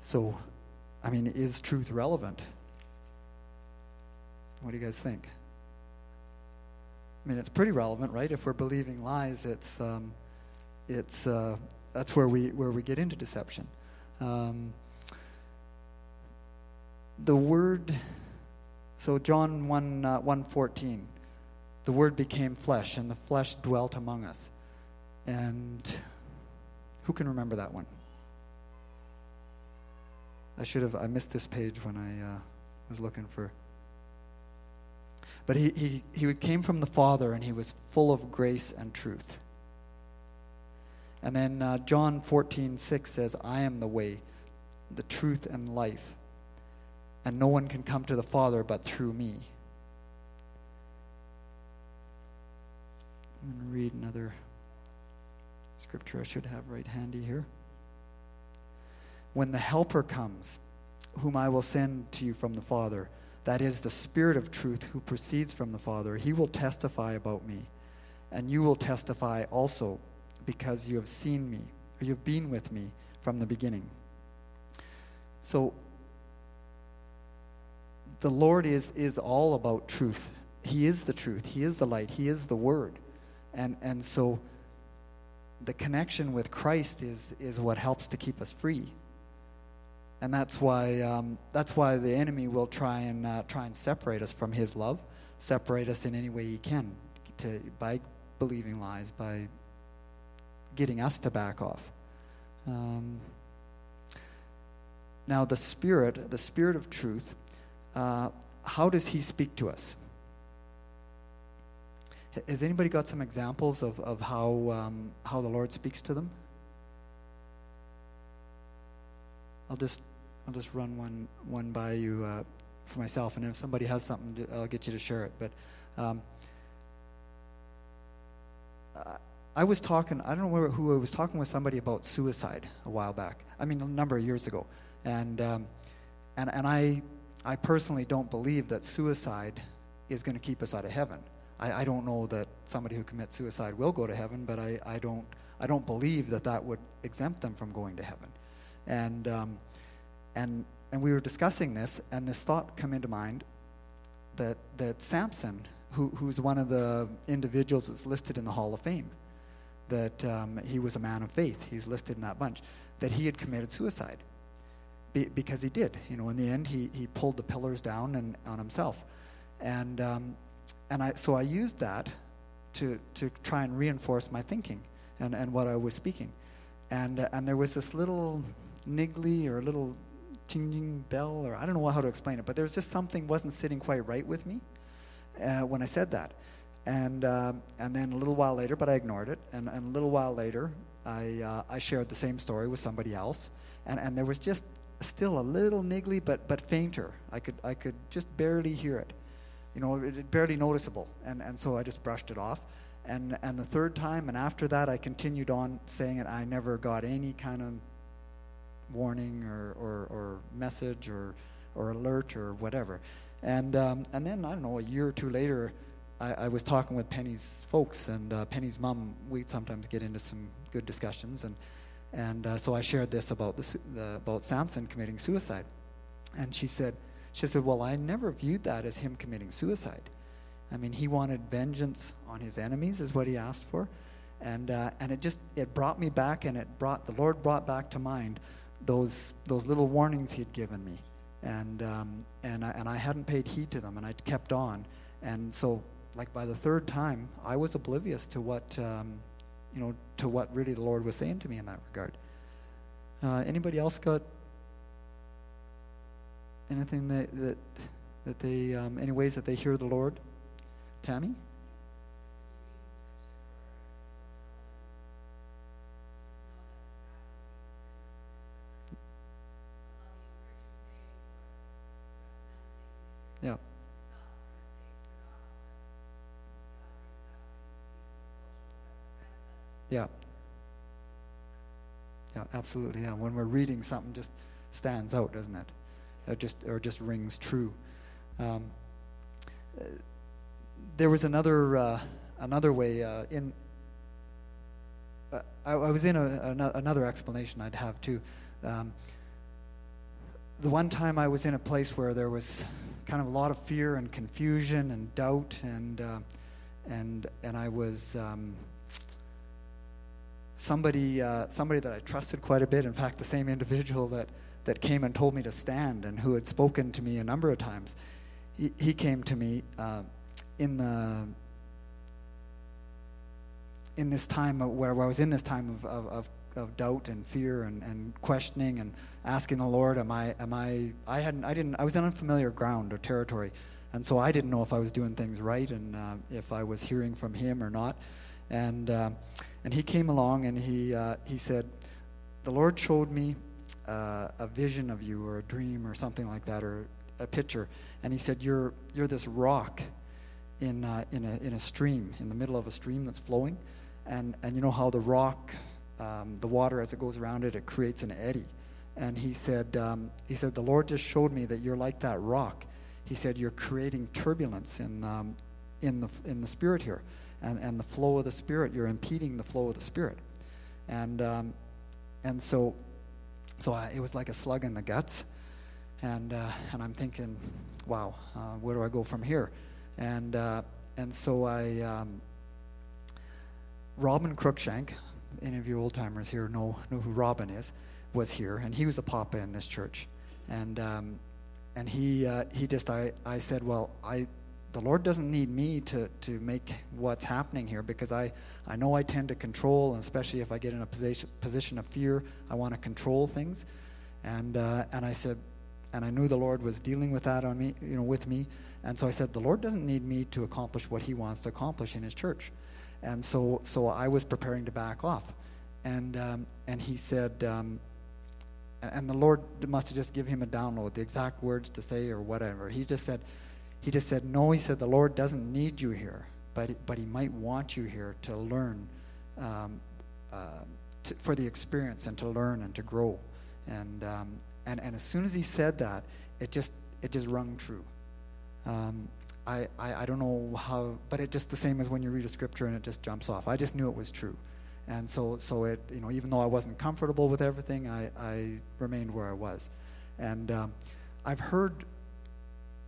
So, I mean, is truth relevant? What do you guys think? I mean, it's pretty relevant, right? If we're believing lies, it's um, it's uh, that's where we where we get into deception. Um, the word, so John one uh, one fourteen, the word became flesh, and the flesh dwelt among us. And who can remember that one? I should have I missed this page when I uh, was looking for. But he, he, he came from the Father and he was full of grace and truth. And then uh, John 14, 6 says, I am the way, the truth, and life. And no one can come to the Father but through me. I'm going to read another scripture I should have right handy here. When the Helper comes, whom I will send to you from the Father, that is the Spirit of truth who proceeds from the Father, he will testify about me. And you will testify also because you have seen me, or you've been with me from the beginning. So, the Lord is, is all about truth. He is the truth. He is the light. He is the Word. And, and so, the connection with Christ is, is what helps to keep us free and that's why um, that's why the enemy will try and uh, try and separate us from His love, separate us in any way he can, to by believing lies, by getting us to back off. Um, now, the Spirit, the Spirit of truth, uh, how does He speak to us? Has anybody got some examples of, of how, um, how the Lord speaks to them? I'll just I'll just run one one by you uh, for myself, and if somebody has something, I'll get you to share it. But um, I was talking. I don't know who I was talking with somebody about suicide a while back. I mean, a number of years ago, and um, and and I I personally don't believe that suicide is going to keep us out of heaven. I, I don't know that somebody who commits suicide will go to heaven, but I, I don't I don't believe that that would exempt them from going to heaven. And um, and and we were discussing this, and this thought come into mind that that Samson, who, who's one of the individuals that's listed in the Hall of Fame, that um, he was a man of faith. He's listed in that bunch. That he had committed suicide Be, because he did. You know, in the end, he he pulled the pillars down and on himself, and um, and I so I used that to to try and reinforce my thinking and and what I was speaking, and uh, and there was this little niggly or a little tinging bell, or I don't know how to explain it, but there was just something wasn't sitting quite right with me uh, when I said that. And, uh, and then a little while later, but I ignored it, and, and a little while later, I, uh, I shared the same story with somebody else, and, and there was just still a little niggly, but, but fainter. I could, I could just barely hear it, you know, it, barely noticeable, and, and so I just brushed it off. And, and the third time, and after that, I continued on saying it. I never got any kind of warning or, or, or message or, or alert or whatever. And, um, and then, I don't know, a year or two later, I, I was talking with Penny's folks, and uh, Penny's mom, we sometimes get into some good discussions. And, and uh, so I shared this about, the, about Samson committing suicide. And she said, she said, well, I never viewed that as him committing suicide. I mean, he wanted vengeance on his enemies, is what he asked for. And, uh, and it just, it brought me back, and it brought, the Lord brought back to mind those those little warnings he'd given me, and um, and I, and I hadn't paid heed to them, and I kept on, and so like by the third time, I was oblivious to what um, you know to what really the Lord was saying to me in that regard. Uh, anybody else got anything that that that they um, any ways that they hear the Lord? Tammy. Yeah. Yeah. Yeah, absolutely. Yeah, when we're reading something, just stands out, doesn't it? It just or just rings true. Um, there was another uh, another way uh, in. Uh, I, I was in a, ano- another explanation I'd have too. Um, the one time I was in a place where there was kind of a lot of fear and confusion and doubt and uh, and and I was um, somebody uh, somebody that I trusted quite a bit. In fact, the same individual that that came and told me to stand and who had spoken to me a number of times. He, he came to me uh, in the in this time of- where, where I was in this time of, of, of, of doubt and fear and, and questioning and asking the Lord, am I, am I, I hadn't, I didn't, I was in unfamiliar ground or territory. And so I didn't know if I was doing things right and uh, if I was hearing from him or not. And, uh, and he came along and he, uh, he said, the Lord showed me uh, a vision of you or a dream or something like that or a picture. And he said, you're, you're this rock in, uh, in, a, in a stream, in the middle of a stream that's flowing. And, and you know how the rock, um, the water as it goes around it, it creates an eddy. And he said, um, he said, the Lord just showed me that you're like that rock. He said, you're creating turbulence in, um, in, the, in the spirit here. And, and the flow of the spirit, you're impeding the flow of the spirit. And, um, and so, so I, it was like a slug in the guts. And, uh, and I'm thinking, wow, uh, where do I go from here? And, uh, and so I, um, Robin Crookshank, any of you old timers here know, know who Robin is, was here, and he was a papa in this church. And, um, and he, uh, he just, I, I said, well, I, the Lord doesn't need me to, to make what's happening here because I, I know I tend to control, and especially if I get in a position, position of fear, I want to control things. And, uh, and I said, and I knew the Lord was dealing with that on me, you know, with me. And so I said, the Lord doesn't need me to accomplish what He wants to accomplish in His church. And so, so I was preparing to back off. And, um, and he said, um, and the Lord must have just given him a download, the exact words to say or whatever. He just said, he just said, no, he said, the Lord doesn't need you here, but, but he might want you here to learn, um, uh, to, for the experience and to learn and to grow. And, um, and, and as soon as he said that, it just, it just rung true. Um, I, I, I don't know how, but it just the same as when you read a scripture and it just jumps off. I just knew it was true. And so, so it, you know, even though I wasn't comfortable with everything, I, I remained where I was. And um, I've heard,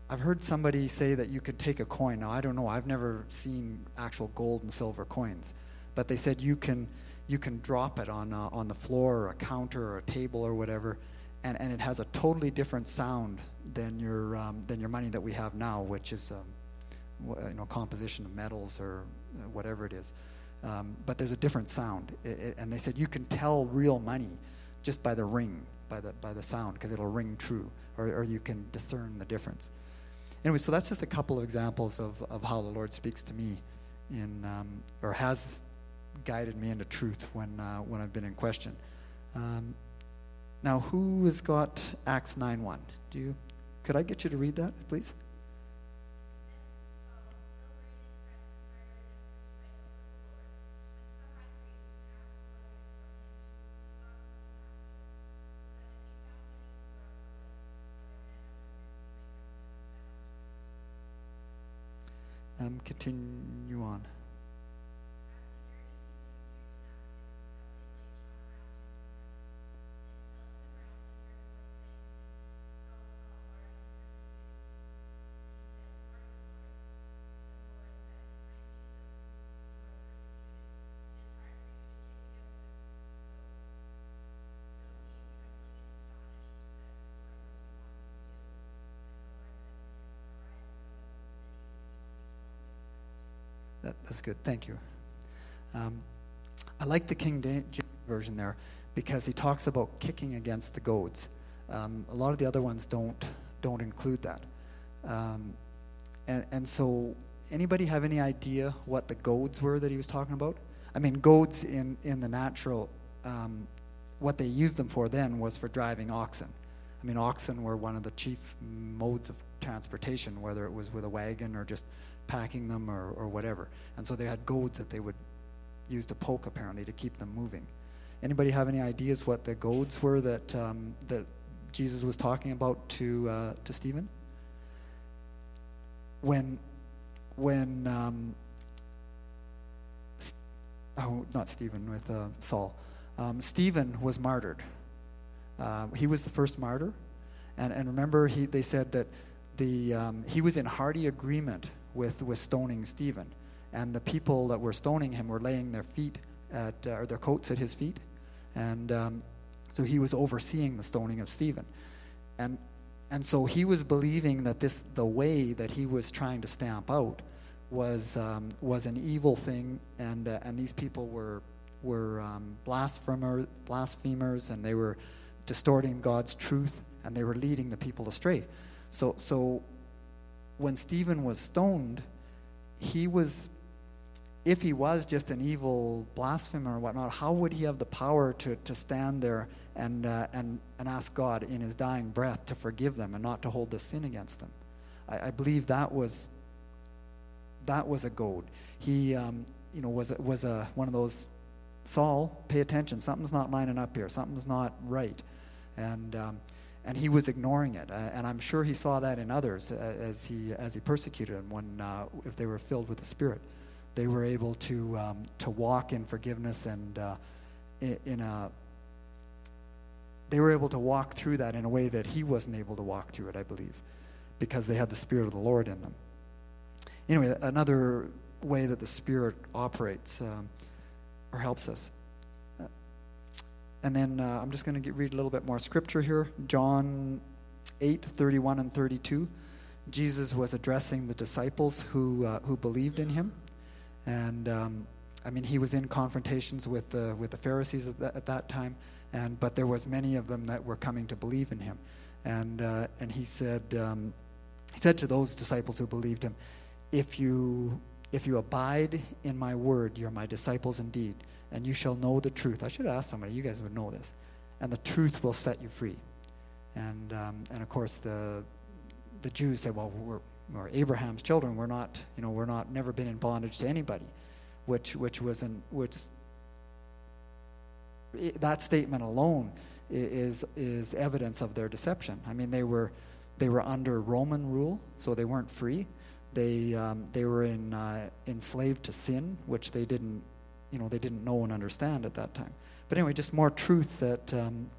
I've heard somebody say that you could take a coin. Now I don't know. I've never seen actual gold and silver coins, but they said you can, you can drop it on uh, on the floor or a counter or a table or whatever, and, and it has a totally different sound than your um, than your money that we have now, which is um, you know composition of metals or uh, whatever it is. Um, but there's a different sound, it, it, and they said you can tell real money just by the ring, by the by the sound, because it'll ring true, or, or you can discern the difference. Anyway, so that's just a couple of examples of, of how the Lord speaks to me, in um, or has guided me into truth when uh, when I've been in question. Um, now, who has got Acts nine one? Do you? Could I get you to read that, please? Um, continue on. That, that's good. Thank you. Um, I like the King James version there because he talks about kicking against the goads. Um, a lot of the other ones don't don't include that. Um, and, and so, anybody have any idea what the goads were that he was talking about? I mean, goads in in the natural, um, what they used them for then was for driving oxen. I mean, oxen were one of the chief modes of transportation, whether it was with a wagon or just packing them or, or whatever. And so they had goads that they would use to poke, apparently, to keep them moving. Anybody have any ideas what the goads were that um, that Jesus was talking about to uh, to Stephen? When when um, oh not Stephen with uh, Saul, um, Stephen was martyred. Uh, he was the first martyr, and and remember he they said that the um, he was in hearty agreement with with stoning Stephen, and the people that were stoning him were laying their feet at uh, or their coats at his feet, and um, so he was overseeing the stoning of Stephen, and and so he was believing that this the way that he was trying to stamp out was um, was an evil thing, and uh, and these people were were um, blasphemer, blasphemers, and they were distorting God's truth, and they were leading the people astray. So so when Stephen was stoned, he was if he was just an evil blasphemer or whatnot, how would he have the power to, to stand there and, uh, and, and ask God in his dying breath to forgive them and not to hold the sin against them? I, I believe that was that was a goad. He, um, you know, was was a one of those. Saul, pay attention. Something's not lining up here. Something's not right, and um, and he was ignoring it. Uh, and I'm sure he saw that in others uh, as he as he persecuted them. When uh, if they were filled with the Spirit, they were able to um, to walk in forgiveness and uh, in, a. They were able to walk through that in a way that he wasn't able to walk through it. I believe, because they had the Spirit of the Lord in them anyway, another way that the Spirit operates um, or helps us. And then uh, I'm just going to read a little bit more scripture here. John 8, 31 and 32. Jesus was addressing the disciples who, uh, who believed in him. And um, I mean, he was in confrontations with the, with the Pharisees at, that at that time, and, but there was many of them that were coming to believe in him. And, uh, and he, said, um, he said to those disciples who believed him, if you if you abide in my word you're my disciples indeed and you shall know the truth. I should ask somebody you guys would know this. And the truth will set you free. And um, and of course the the jews said well we're, we're abraham's children. We're not you know we're not never been in bondage to anybody. Which which was an which that statement alone is is evidence of their deception. I mean they were they were under roman rule so they weren't free. They um, they were in, uh, enslaved to sin, which they didn't you know they didn't know and understand at that time. But anyway, just more truth that um,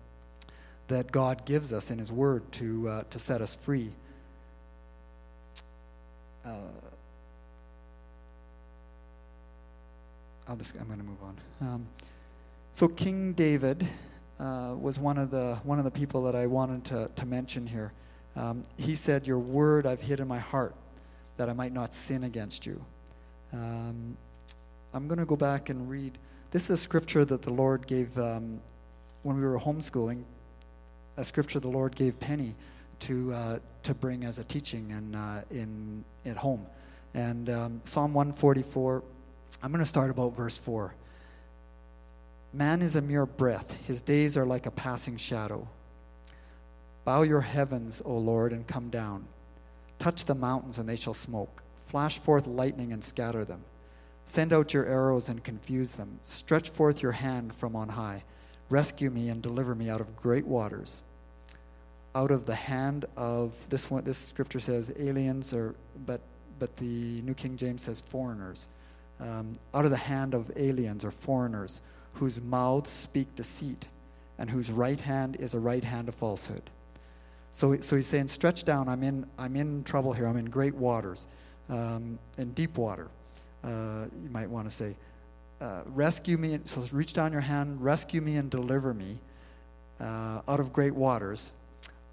that God gives us in His Word to uh, to set us free. Uh, I'll just I'm going to move on. Um, so King David uh, was one of the one of the people that I wanted to to mention here. Um, he said, "Your word I've hid in my heart." that I might not sin against you. Um, I'm going to go back and read. This is a scripture that the Lord gave um, when we were homeschooling. A scripture the Lord gave Penny to uh, to bring as a teaching and uh, in at home, and um, Psalm 144. I'm going to start about verse four. Man is a mere breath; his days are like a passing shadow. Bow your heavens, O Lord, and come down. Touch the mountains, and they shall smoke. Flash forth lightning and scatter them. Send out your arrows and confuse them. Stretch forth your hand from on high. Rescue me and deliver me out of great waters. Out of the hand of this one, this scripture says aliens, or but but the New King James says foreigners. Um, out of the hand of aliens or foreigners, whose mouths speak deceit, and whose right hand is a right hand of falsehood. So, so he's saying, stretch down. I'm in, I'm in trouble here. I'm in great waters, um, in deep water. Uh, you might want to say, uh, rescue me. So reach down your hand, rescue me and deliver me uh, out of great waters,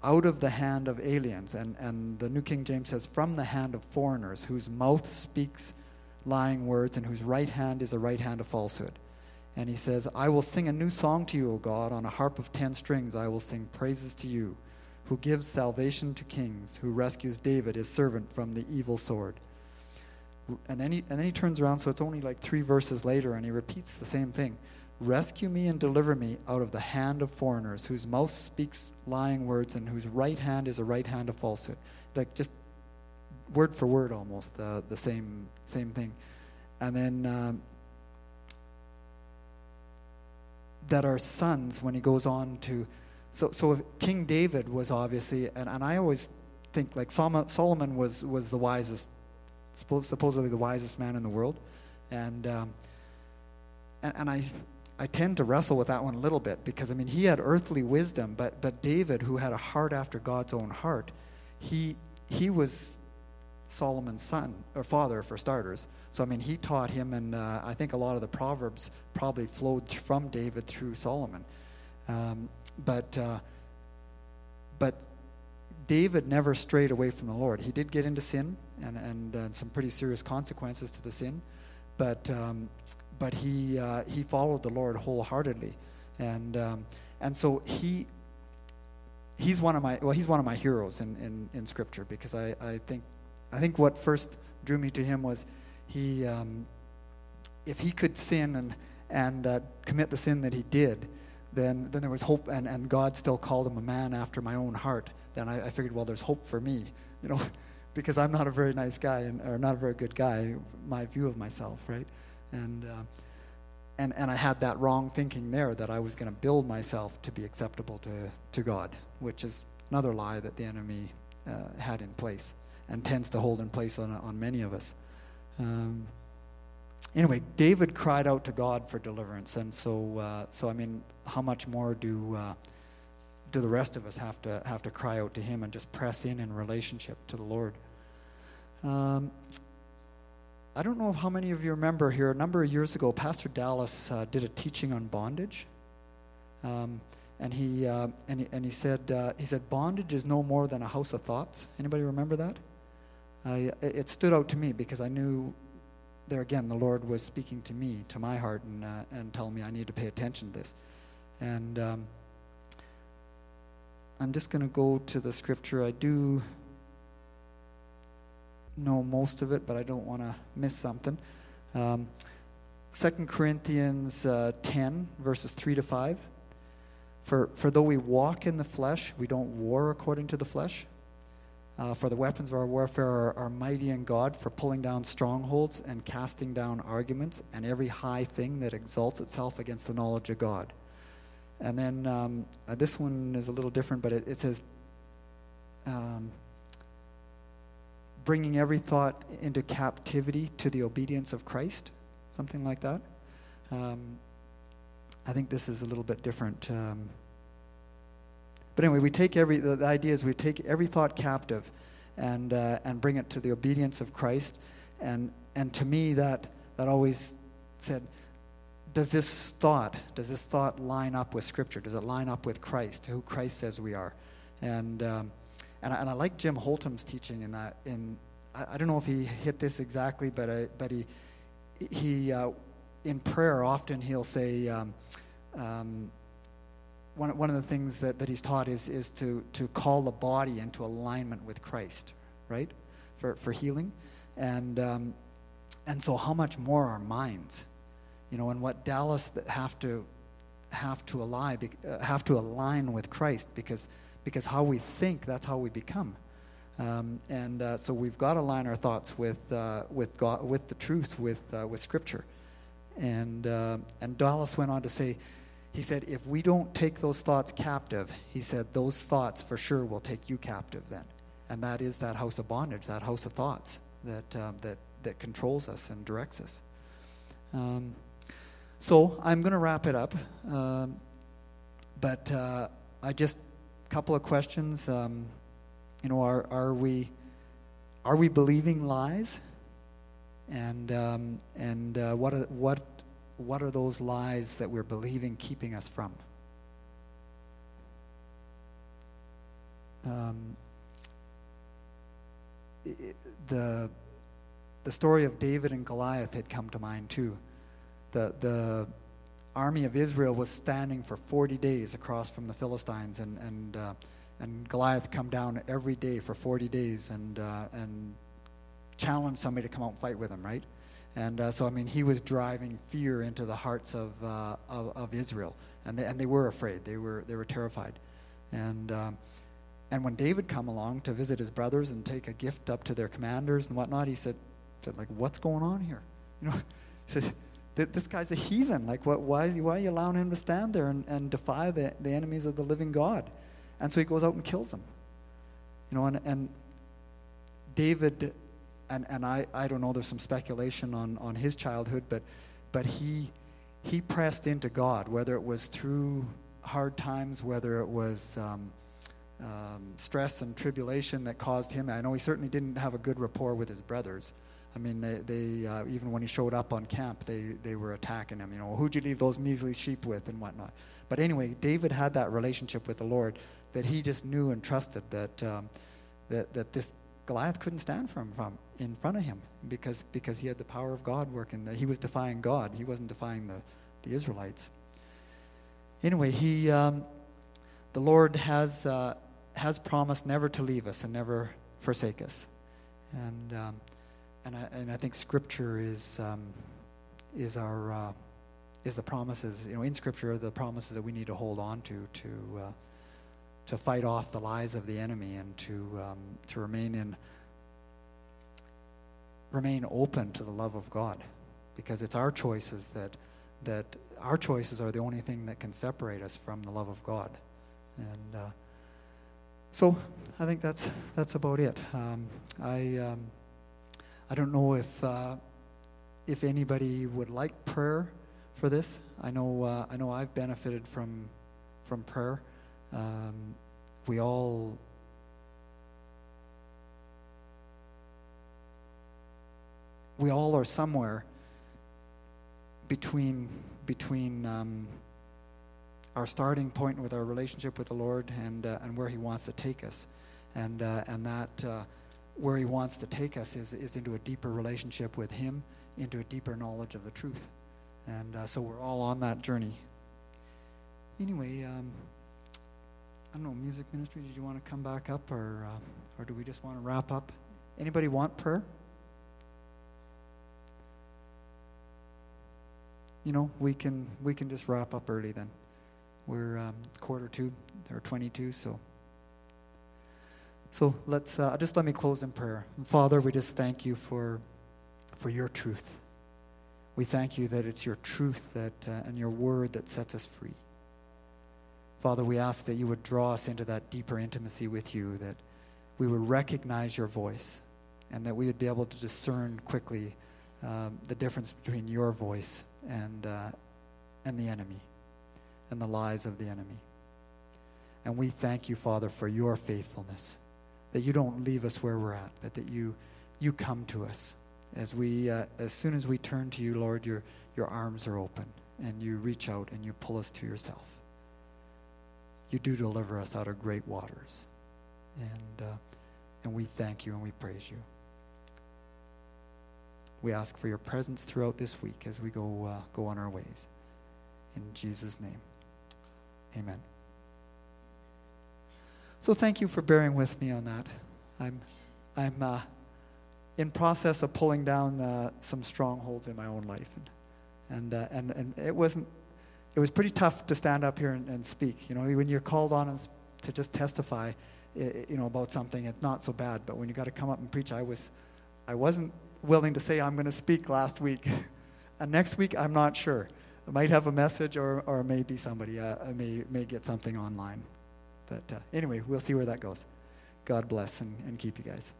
out of the hand of aliens. And, and the New King James says, from the hand of foreigners, whose mouth speaks lying words and whose right hand is a right hand of falsehood. And he says, I will sing a new song to you, O God. On a harp of ten strings, I will sing praises to you who gives salvation to kings, who rescues David, his servant, from the evil sword. And then, he, and then he turns around, so it's only like three verses later, and he repeats the same thing Rescue me and deliver me out of the hand of foreigners, whose mouth speaks lying words, and whose right hand is a right hand of falsehood. Like just word for word almost, uh, the same, same thing. And then um, that are sons when he goes on to. So, so King David was obviously, and, and I always think like Solomon, was, was the wisest, supposedly the wisest man in the world. And, um, and, and I, I tend to wrestle with that one a little bit because, I mean, he had earthly wisdom, but, but David, who had a heart after God's own heart, he, he was Solomon's son, or father for starters. So, I mean, he taught him, and uh, I think a lot of the Proverbs probably flowed from David through Solomon. Um, but, uh, but David never strayed away from the Lord. He did get into sin and, and uh, some pretty serious consequences to the sin, but, um, but he, uh, he followed the Lord wholeheartedly. And, um, and so he, he's one of my, well, he's one of my heroes in, in, in Scripture because I, I, think, I think what first drew me to him was he, um, if he could sin and, and uh, commit the sin that he did, then, then there was hope, and, and God still called him a man after my own heart. Then I, I figured, well, there's hope for me, you know, because I'm not a very nice guy and, or not a very good guy, my view of myself, right? And, uh, and, and I had that wrong thinking there that I was going to build myself to be acceptable to, to God, which is another lie that the enemy uh, had in place and tends to hold in place on, on many of us. Um, anyway, David cried out to God for deliverance, and so uh, so I mean, how much more do uh, do the rest of us have to have to cry out to Him and just press in in relationship to the Lord? Um, I don't know how many of you remember here. A number of years ago, Pastor Dallas uh, did a teaching on bondage, um, and he uh, and he, and he said uh, he said bondage is no more than a house of thoughts. Anybody remember that? I, it stood out to me because I knew there again the Lord was speaking to me, to my heart, and, uh, and telling me I need to pay attention to this. And um, I'm just going to go to the scripture. I do know most of it, but I don't want to miss something. Um, 2 Corinthians uh, 10, verses 3 to 5. For, for though we walk in the flesh, we don't war according to the flesh. Uh, for the weapons of our warfare are, are, mighty in God for pulling down strongholds and casting down arguments and every high thing that exalts itself against the knowledge of God. And then um, uh, this one is a little different, but it, it says, um, bringing every thought into captivity to the obedience of Christ, something like that. Um, I think this is a little bit different. Um, but anyway, we take every, the, the idea is we take every thought captive and, uh, and bring it to the obedience of Christ. And, and to me, that, that always said, does this thought, does this thought line up with Scripture? Does it line up with Christ, who Christ says we are? And, um, and, I, and I like Jim Holtum's teaching in that. In, I, I don't know if he hit this exactly, but, I, but he, he uh, in prayer, often he'll say, um, um, one, one of the things that, that he's taught is, is to, to call the body into alignment with Christ, right? For, for healing. And, um, and so, how much more our minds? You know, and what Dallas have to, have to, align, uh, have to align with Christ because, because how we think, that's how we become. Um, and uh, so we've got to align our thoughts with, uh, with, God, with the truth, with, uh, with Scripture. And, uh, and Dallas went on to say, he said, if we don't take those thoughts captive, he said, those thoughts for sure will take you captive then. And that is that house of bondage, that house of thoughts that, um, that, that controls us and directs us. Um, so I'm going to wrap it up. Um, but uh, I just, a couple of questions. Um, you know, are, are, we, are we believing lies? And, um, and uh, what, are, what what are those lies that we're believing keeping us from? Um, the, the story of David and Goliath had come to mind too. The, the army of Israel was standing for 40 days across from the Philistines, and, and, uh, and Goliath come down every day for 40 days and, uh, and challenge somebody to come out and fight with him, right? And uh, so, I mean, he was driving fear into the hearts of, uh, of, of, Israel. And they, and they were afraid. They were, they were terrified. And, um, and when David come along to visit his brothers and take a gift up to their commanders and whatnot, he said, said like, what's going on here? You know, he says, this guy's a heathen. Like, what, why, is he, why are you allowing him to stand there and, and defy the, the enemies of the living God? And so he goes out and kills him. You know, and, and David, and, and I, I don't know, there's some speculation on, on his childhood, but, but he, he pressed into God, whether it was through hard times, whether it was um, um, stress and tribulation that caused him. I know he certainly didn't have a good rapport with his brothers. I mean, they, they uh, even when he showed up on camp, they, they were attacking him. You know, who'd you leave those measly sheep with and whatnot. But anyway, David had that relationship with the Lord that he just knew and trusted that um, that, that this Goliath couldn't stand from, from in front of him because because he had the power of God working. That he was defying God. He wasn't defying the, the Israelites. Anyway, he um, the Lord has uh, has promised never to leave us and never forsake us, and um, and I, and I think Scripture is um, is our uh, is the promises you know in Scripture are the promises that we need to hold on to to uh, to fight off the lies of the enemy and to um, to remain in remain open to the love of God. Because it's our choices that that our choices are the only thing that can separate us from the love of God. And uh, so I think that's that's about it. Um, I um, I don't know if uh, if anybody would like prayer for this. I know uh, I know I've benefited from from prayer. Um, we all we all are somewhere between between um, our starting point with our relationship with the Lord and uh, and where He wants to take us, and uh, and that uh, where He wants to take us is is into a deeper relationship with Him, into a deeper knowledge of the truth, and uh, so we're all on that journey. Anyway. Um, I don't know, music ministry, did you want to come back up or, uh, or do we just want to wrap up? Anybody want prayer? You know, we can we can just wrap up early then. We're um, quarter two or 22, so. So let's uh, just let me close in prayer. Father, we just thank you for for your truth. We thank you that it's your truth that uh, and your word that sets us free. Father, we ask that you would draw us into that deeper intimacy with you, that we would recognize your voice, and that we would be able to discern quickly um, the difference between your voice and, uh, and the enemy, and the lies of the enemy. And we thank you, Father, for your faithfulness, that you don't leave us where we're at, but that you, you come to us. As, we, uh, as soon as we turn to you, Lord, your, your arms are open, and you reach out and you pull us to yourself you do deliver us out of great waters. And, uh, and we thank you and we praise you. We ask for your presence throughout this week as we go, uh, go on our ways. In Jesus' name, amen. So thank you for bearing with me on that. I'm, I'm uh, in process of pulling down uh, some strongholds in my own life. And, and, uh, and, and it wasn't it was pretty tough to stand up here and, and speak. You know, when you're called on to just testify, you know, about something, it's not so bad. But when you got to come up and preach, I was, I wasn't willing to say I'm going to speak last week, and next week I'm not sure. I might have a message, or or maybe somebody uh, may may get something online. But uh, anyway, we'll see where that goes. God bless and, and keep you guys.